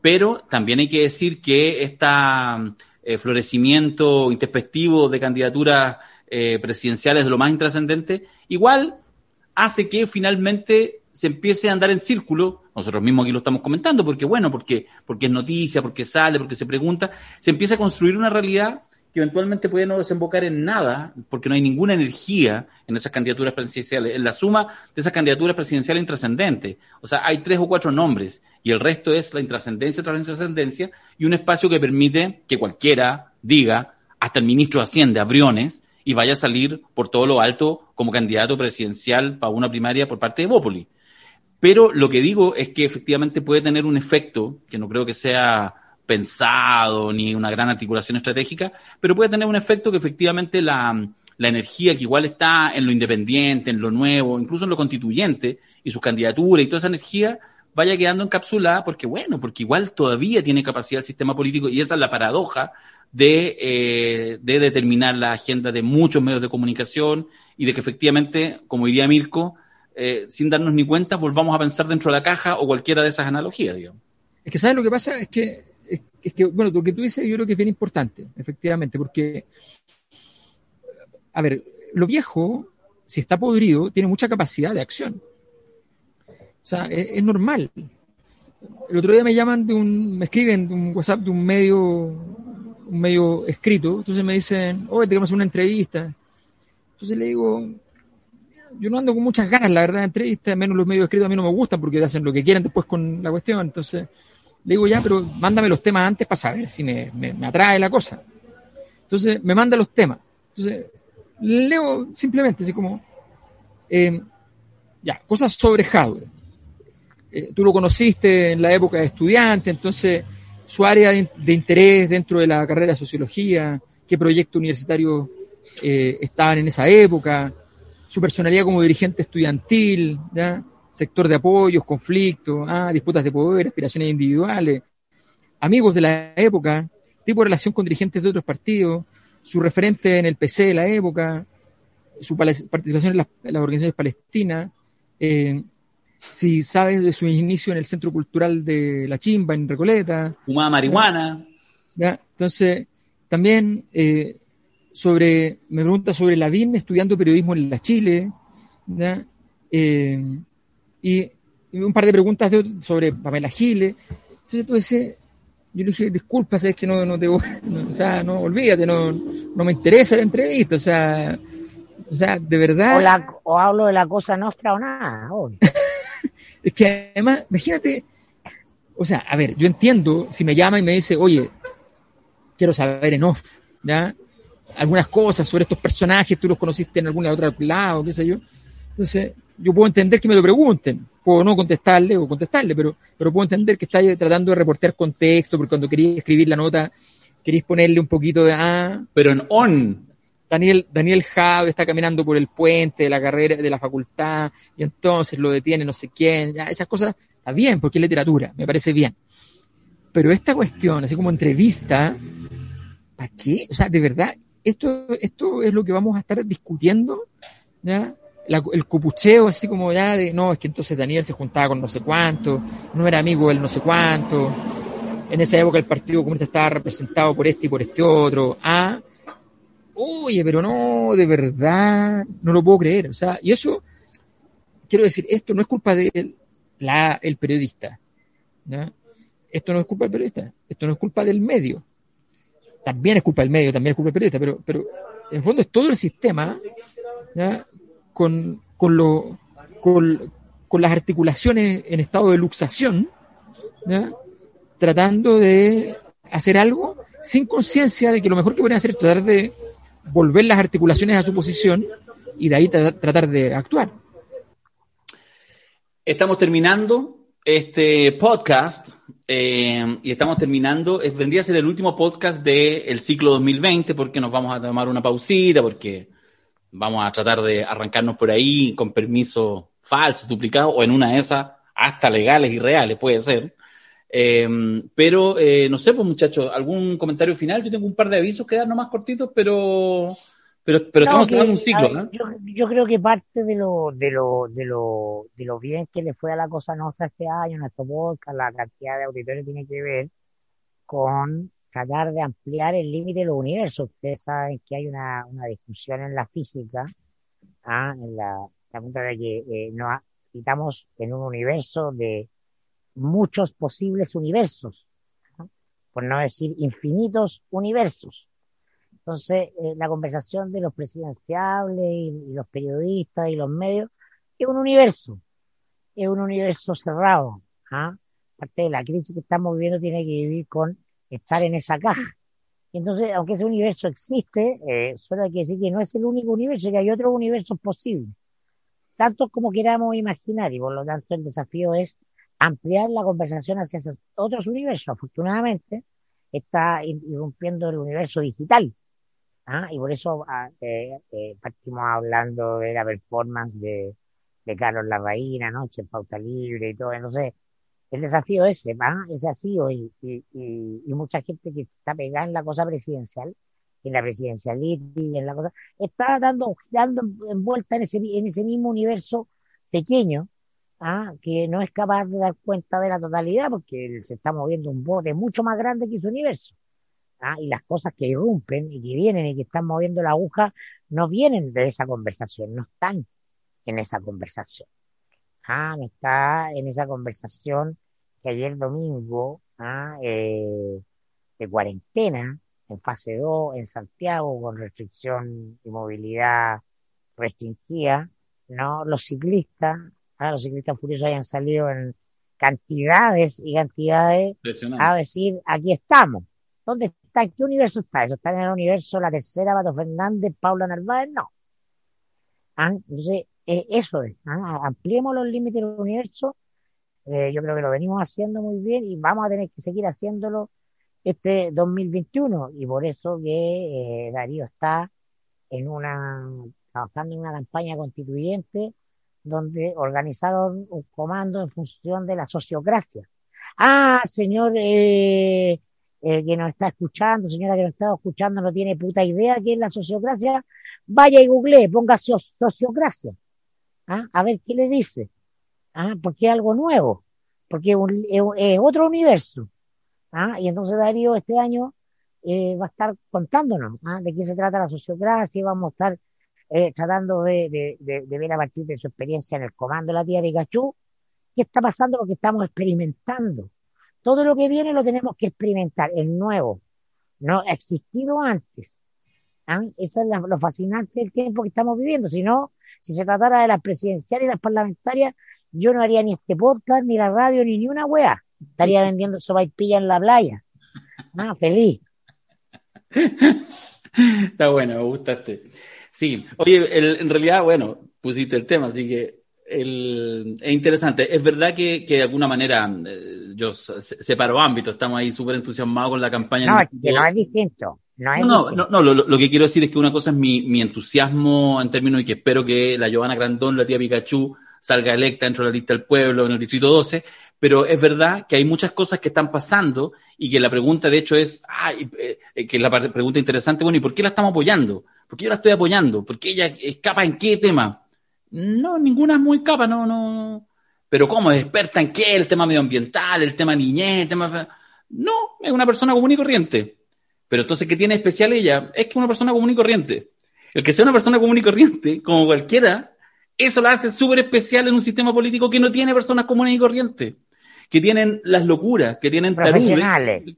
Pero también hay que decir que esta eh, florecimiento introspectivo de candidaturas eh, presidenciales de lo más intrascendente, igual hace que finalmente se empiece a andar en círculo, nosotros mismos aquí lo estamos comentando, porque bueno, porque, porque es noticia, porque sale, porque se pregunta, se empieza a construir una realidad que eventualmente puede no desembocar en nada, porque no hay ninguna energía en esas candidaturas presidenciales, en la suma de esas candidaturas presidenciales intrascendentes. O sea, hay tres o cuatro nombres, y el resto es la intrascendencia tras la intrascendencia, y un espacio que permite que cualquiera diga, hasta el ministro de Hacienda, Briones, y vaya a salir por todo lo alto como candidato presidencial para una primaria por parte de Bópoli. Pero lo que digo es que efectivamente puede tener un efecto, que no creo que sea pensado ni una gran articulación estratégica, pero puede tener un efecto que efectivamente la, energía que igual está en lo independiente, en lo nuevo, incluso en lo constituyente y sus candidaturas y toda esa energía vaya quedando encapsulada porque, bueno, porque igual todavía tiene capacidad el sistema político y esa es la paradoja de, eh, de determinar la agenda de muchos medios de comunicación y de que efectivamente, como diría Mirko, eh, sin darnos ni cuenta, volvamos a pensar dentro de la caja o cualquiera de esas analogías, digamos
Es que, ¿sabes lo que pasa? Es que, es, que, bueno, lo que tú dices yo creo que es bien importante, efectivamente, porque, a ver, lo viejo, si está podrido, tiene mucha capacidad de acción. O sea, es, normal. El otro día me llaman de un, me escriben de un WhatsApp de un medio, un medio escrito, entonces me dicen, oye, tenemos hacer una entrevista. Entonces le digo, yo no ando con muchas ganas, la verdad, de entrevista, menos los medios escritos a mí no me gustan porque hacen lo que quieren después con la cuestión. Entonces le digo, ya, pero mándame los temas antes para saber si me, me, atrae la cosa. Entonces me manda los temas. Entonces leo simplemente, así como, eh, ya, cosas sobre Jadwe. Eh, tú lo conociste en la época de estudiante, entonces su área de, interés dentro de la carrera de sociología, qué proyectos universitarios eh, estaban en esa época, su personalidad como dirigente estudiantil, sector de apoyos, conflictos, ah, disputas de poder, aspiraciones individuales, amigos de la época, tipo de relación con dirigentes de otros partidos, su referente en el PC de la época, su participación en las, organizaciones palestinas, eh, si sabes de su inicio en el Centro Cultural de La Chimba, en Recoleta.
Fumaba marihuana.
¿ya? Entonces, también eh, sobre, me pregunta sobre la BIN estudiando periodismo en la Chile, eh, y, un par de preguntas sobre Pamela Giles. Entonces tú dices, yo le dije, disculpa, es que no, no te o sea, no, olvídate, no, no me interesa la entrevista, o sea, o sea, de verdad.
O, hablo de la cosa nuestra o nada, [laughs] [laughs]
es que además, imagínate, o sea, a ver, yo entiendo si me llama y me dice, oye, quiero saber en off, ¿ya? algunas cosas sobre estos personajes, tú los conociste en algún otro lado, qué sé yo. Entonces, yo puedo entender que me lo pregunten, puedo no contestarle o contestarle, pero, pero puedo entender que está tratando de reportear contexto, porque cuando quería escribir la nota, queréis ponerle un poquito de ah.
Pero en on.
Daniel, Daniel Jave está caminando por el puente de la carrera, de la facultad, y entonces lo detiene no sé quién, ya, esas cosas está bien, porque es literatura, me parece bien. Pero esta cuestión, así como entrevista, ¿para qué? O sea, de verdad, esto, esto es lo que vamos a estar discutiendo, ¿ya? el copucheo, así como ya de, no, es que entonces Daniel se juntaba con no sé cuánto, no era amigo del no sé cuánto, en esa época el Partido Comunista estaba representado por este y por este otro, ah, oye, pero no, de verdad, no lo puedo creer, o sea, y eso, quiero decir, esto no es culpa de la, el periodista, ¿ya? esto no es culpa del periodista, esto no es culpa del medio, también es culpa del medio, también es culpa del periodista, pero, pero en fondo es todo el sistema Con, con, lo, con, con, las articulaciones en estado de luxación, tratando de hacer algo sin conciencia de que lo mejor que pueden hacer es tratar de volver las articulaciones a su posición y de ahí tratar de actuar.
Estamos terminando este podcast eh, y estamos terminando. Es, vendría a ser el último podcast del ciclo 2020 porque nos vamos a tomar una pausita, porque vamos a tratar de arrancarnos por ahí con permiso falso, duplicado o en una de esas hasta legales y reales, puede ser. Eh, pero eh, no sé, pues muchachos, ¿algún comentario final? Yo tengo un par de avisos que dar más cortitos, pero pero, pero estamos tomando un ciclo, ¿no?
Yo, creo que parte de lo, de lo, de lo, de lo bien que le fue a la cosa nuestra este año, nuestro podcast, la cantidad de auditores tiene que ver con tratar de ampliar el límite de los universos. Ustedes saben que hay una, una discusión en la física, ¿ah? en la, la punta de que eh, nos habitamos en un universo de muchos posibles universos, por no decir infinitos universos. Entonces, eh, la conversación de los presidenciables y, los periodistas y los medios es un universo, es un universo cerrado. ¿ah? Parte de la crisis que estamos viviendo tiene que vivir con estar en esa caja. Entonces, aunque ese universo existe, eh, solo hay que decir que no es el único universo, que hay otros universos posibles, tanto como queramos imaginar, y por lo tanto el desafío es ampliar la conversación hacia otros universos. Afortunadamente, está irrumpiendo el universo digital, ¿ah? Y por eso ah, eh, eh, partimos hablando de la performance de, de Carlos Larraín noche en Pauta Libre y todo. Entonces, el desafío ese, ¿ah? es así hoy. Y, y, mucha gente que está pegada en la cosa presidencial, en la presidencialidad, en la cosa, está dando, dando envuelta en ese, en ese mismo universo pequeño, ¿ah? que no es capaz de dar cuenta de la totalidad porque se está moviendo un bote mucho más grande que su universo. ¿ah? Y las cosas que irrumpen y que vienen y que están moviendo la aguja no vienen de esa conversación, no están en esa conversación. ¿ah? Está en esa conversación que ayer domingo ¿ah? eh, de cuarentena en fase 2 en Santiago con restricción de movilidad restringida, ¿no? Los ciclistas, ¿ah? los ciclistas furiosos hayan salido en cantidades y cantidades a decir, aquí estamos. ¿Dónde está? ¿En qué universo está? ¿Eso está en el universo la tercera, Pato Fernández, Paula Narváez? No. ¿Ah? Entonces, eh, eso es, ¿ah? ampliemos los límites del universo. Eh, yo creo que lo venimos haciendo muy bien y vamos a tener que seguir haciéndolo este 2021 y por eso que eh, Darío está en una trabajando en una campaña constituyente donde organizaron un comando en función de la sociocracia. Ah, señor eh, eh, que nos está escuchando, señora que nos está escuchando, no tiene puta idea qué es la sociocracia, vaya y google, ponga sociocracia. ¿Ah? A ver qué le dice. ¿Ah? Porque es algo nuevo, porque es otro universo. ¿ah? Y entonces Darío este año eh, va a estar contándonos ¿ah? de qué se trata la sociocracia, vamos a estar eh, tratando de, ver a partir de su experiencia en el comando de la tía Pikachu qué está pasando, lo que estamos experimentando. Todo lo que viene lo tenemos que experimentar, el nuevo, no ha existido antes. ¿ah? Eso es lo fascinante del tiempo que estamos viviendo. Si no, si se tratara de las presidenciales y las parlamentarias, yo no haría ni este podcast, ni la radio, ni ni una wea estaría vendiendo pilla en la playa. Ah, feliz. [laughs]
Está bueno, me gustaste. Sí, oye, en realidad, bueno, pusiste el tema, así que es interesante. Es verdad que, de alguna manera eh, yo separo ámbitos, estamos ahí súper entusiasmados con la campaña.
No, que no es distinto.
No, no, no, lo, que quiero decir es que una cosa es mi, mi entusiasmo en términos de que espero que la Giovanna Grandón, la tía Pikachu, salga electa dentro de la lista del pueblo en el distrito 12, pero es verdad que hay muchas cosas que están pasando y que la pregunta de hecho es, ay, eh, que la pregunta interesante, bueno, ¿y por qué la estamos apoyando? ¿Por qué yo la estoy apoyando? ¿Por qué ella escapa en qué tema? No, ninguna es muy capa, no, no. Pero ¿cómo? ¿Es experta en qué? ¿El tema medioambiental? ¿El tema niñez? El tema... No, es una persona común y corriente. Pero entonces, ¿qué tiene especial ella? Es que es una persona común y corriente. El que sea una persona común y corriente, como cualquiera, eso la hace súper especial en un sistema político que no tiene personas comunes y corrientes que tienen las locuras, que tienen
profesionales, que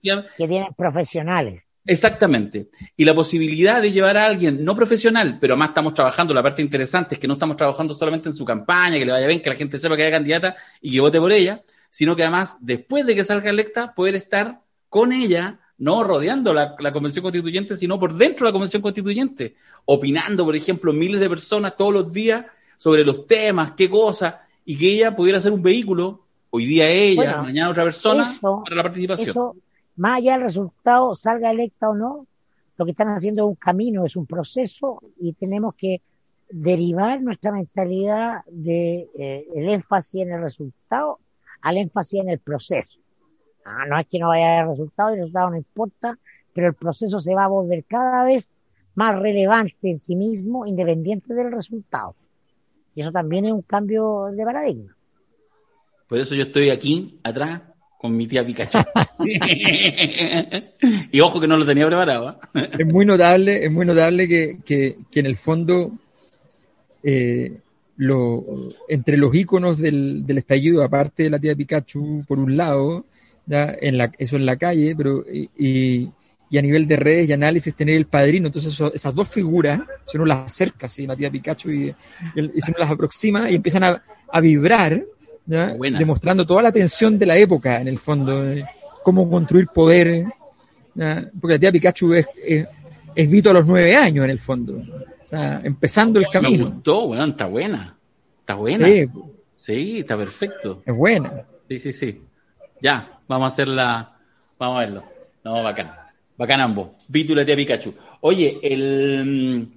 tienen profesionales.
Exactamente. Y la posibilidad de llevar a alguien no profesional, pero además estamos trabajando, la parte interesante es que no estamos trabajando solamente en su campaña, que le vaya bien, que la gente sepa que haya candidata y que vote por ella, sino que además, después de que salga electa, poder estar con ella, no rodeando la, la convención constituyente, sino por dentro de la convención constituyente, opinando, por ejemplo, miles de personas todos los días sobre los temas, qué cosas, y que ella pudiera ser un vehículo hoy día ella, mañana otra persona, para la participación. Eso,
más allá del resultado, salga electa o no, lo que están haciendo es un camino, es un proceso y tenemos que derivar nuestra mentalidad de eh, el énfasis en el resultado al énfasis en el proceso. Ah, no es que no vaya a haber resultado, el resultado no importa, pero el proceso se va a volver cada vez más relevante en sí mismo, independiente del resultado. Y eso también es un cambio de paradigma.
Por eso yo estoy aquí, atrás, con mi tía Pikachu. [laughs] [laughs] y ojo que no lo tenía preparado.
¿eh? es muy notable, es muy notable que, que, en el fondo, eh, lo, entre los iconos del, del, estallido, aparte de la tía Pikachu, por un lado, ¿ya? En la, eso en la calle, pero y, y, a nivel de redes y análisis tener el padrino. Entonces esas dos figuras, si uno las acerca, ¿sí? la tía Pikachu, y, y, si uno las aproxima y empiezan a, a vibrar, demostrando toda la tensión de la época, en el fondo, cómo construir poder, porque la tía Pikachu es, es, Vito a los nueve años, en el fondo, o sea, empezando el camino.
Me gustó, está buena, está buena. Sí. sí, está perfecto.
Es buena.
Sí, sí, sí. Ya, vamos a hacerla, vamos a verlo. No, bacán. Bacán ambos. La tía Pikachu. Oye, el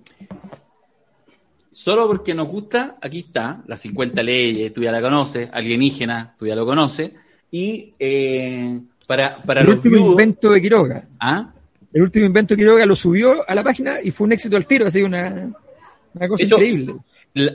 Solo porque nos gusta, aquí está, las 50 leyes, tú ya la conoces, alienígena, tú ya lo conoces, y eh, para, para
el último invento de Quiroga. ¿Ah? El último invento de Quiroga lo subió a la página y fue un éxito al tiro, así una, una cosa increíble.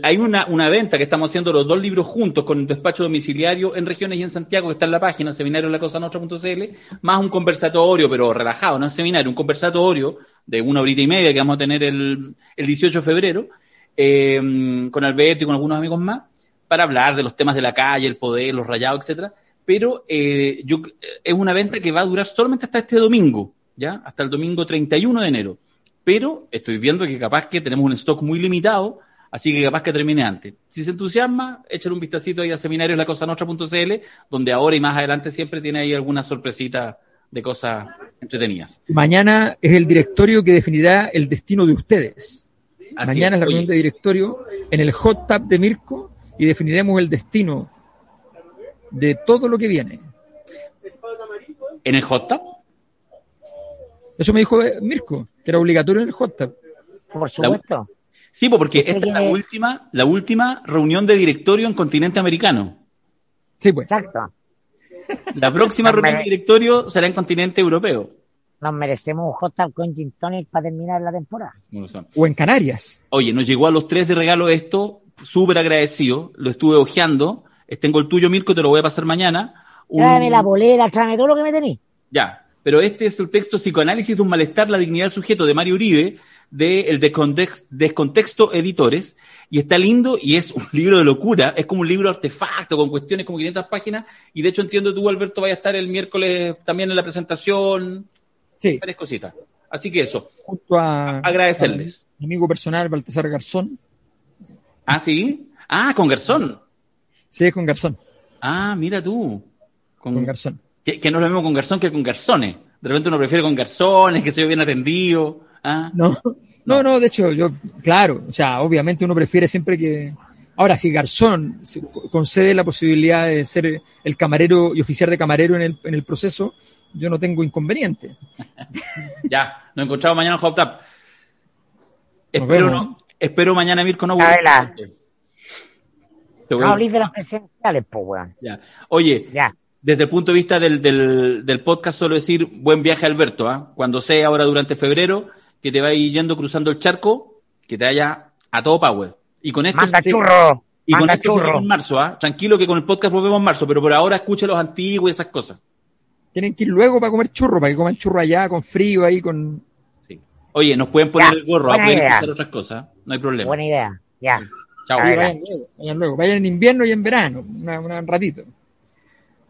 Hay una, venta que estamos haciendo los dos libros juntos con despacho domiciliario en regiones y en Santiago, que está en la página seminario la cosa más un conversatorio, pero relajado, no es seminario, un conversatorio de una horita y media que vamos a tener el, el 18 de febrero, eh, con Alberto y con algunos amigos más, para hablar de los temas de la calle, el poder, los rayados, etcétera. Pero eh, yo, es una venta que va a durar solamente hasta este domingo, ¿ya? Hasta el domingo 31 de enero. Pero estoy viendo que capaz que tenemos un stock muy limitado, así que capaz que termine antes. Si se entusiasma, échale un vistacito ahí a seminarios lacosanostra.cl, donde ahora y más adelante siempre tiene ahí alguna sorpresita de cosas entretenidas.
Mañana es el directorio que definirá el destino de ustedes. Mañana es, la reunión de directorio en el hot tap de Mirko y definiremos el destino de todo lo que viene.
¿En el hot tub?
Eso me dijo Mirko, que era obligatorio en el hot tub.
Por supuesto.
Sí, porque esta es la última, la última reunión de directorio en continente americano.
Sí, pues.
Exacto.
La próxima reunión de directorio será en continente europeo.
Nos merecemos un hot tub con gin tonic para terminar la temporada.
O en Canarias.
Oye, nos llegó a los tres de regalo esto súper agradecido, lo estuve ojeando. Tengo el tuyo, Mirko, te lo voy a pasar mañana.
Tráeme la bolera, tráeme todo lo que me tenéis.
Ya, pero este es el texto Psicoanálisis de un malestar, la dignidad del sujeto de Mario Uribe, de El Descontexto Editores, y está lindo y es un libro de locura, es como un libro artefacto con cuestiones como 500 páginas, y de hecho entiendo tú, Alberto, vaya a estar el miércoles también en la presentación,
sí.
varias cositas. Así que eso,
junto a
agradecerles.
mi amigo personal, Baltasar Garzón,
Ah, sí. Ah, con Garzón.
Sí, con Garzón.
Ah, mira tú.
Con, Garzón.
Que, no es lo mismo con Garzón que con Garzones. De repente uno prefiere con Garzones, que se ve bien atendido. ¿Ah?
No, no, no, de hecho, yo, claro, o sea, obviamente uno prefiere siempre que. Ahora, si Garzón concede la posibilidad de ser el camarero y oficiar de camarero en el, en el proceso, yo no tengo inconveniente. [laughs]
ya, nos encontramos mañana en Hop Tap. Espero no, Espero mañana Mirko no
vuelva. No de las presenciales, pues, weón.
Ya. Oye, ya. desde el punto de vista del, del, del podcast, solo decir buen viaje, Alberto. ¿ah? Cuando sea ahora durante febrero, que te vayas yendo cruzando el charco, que te vaya a todo power. Y con esto.
Manda churro.
Y con esto churro. en marzo, ¿ah? Tranquilo que con el podcast volvemos en marzo, pero por ahora escucha los antiguos y esas cosas.
Tienen que ir luego para comer churro, para que coman churro allá, con frío ahí, con.
Oye, nos pueden poner el gorro, a poder hacer otras cosas, no hay problema.
Buena idea, ya.
Chao.
Vayan luego, vayan en invierno y en verano, un ratito.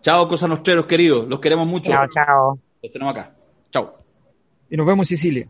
Chao, cosas nostreros queridos, los queremos mucho.
Chao, chao.
Los tenemos acá. Chao.
Y nos vemos en Sicilia.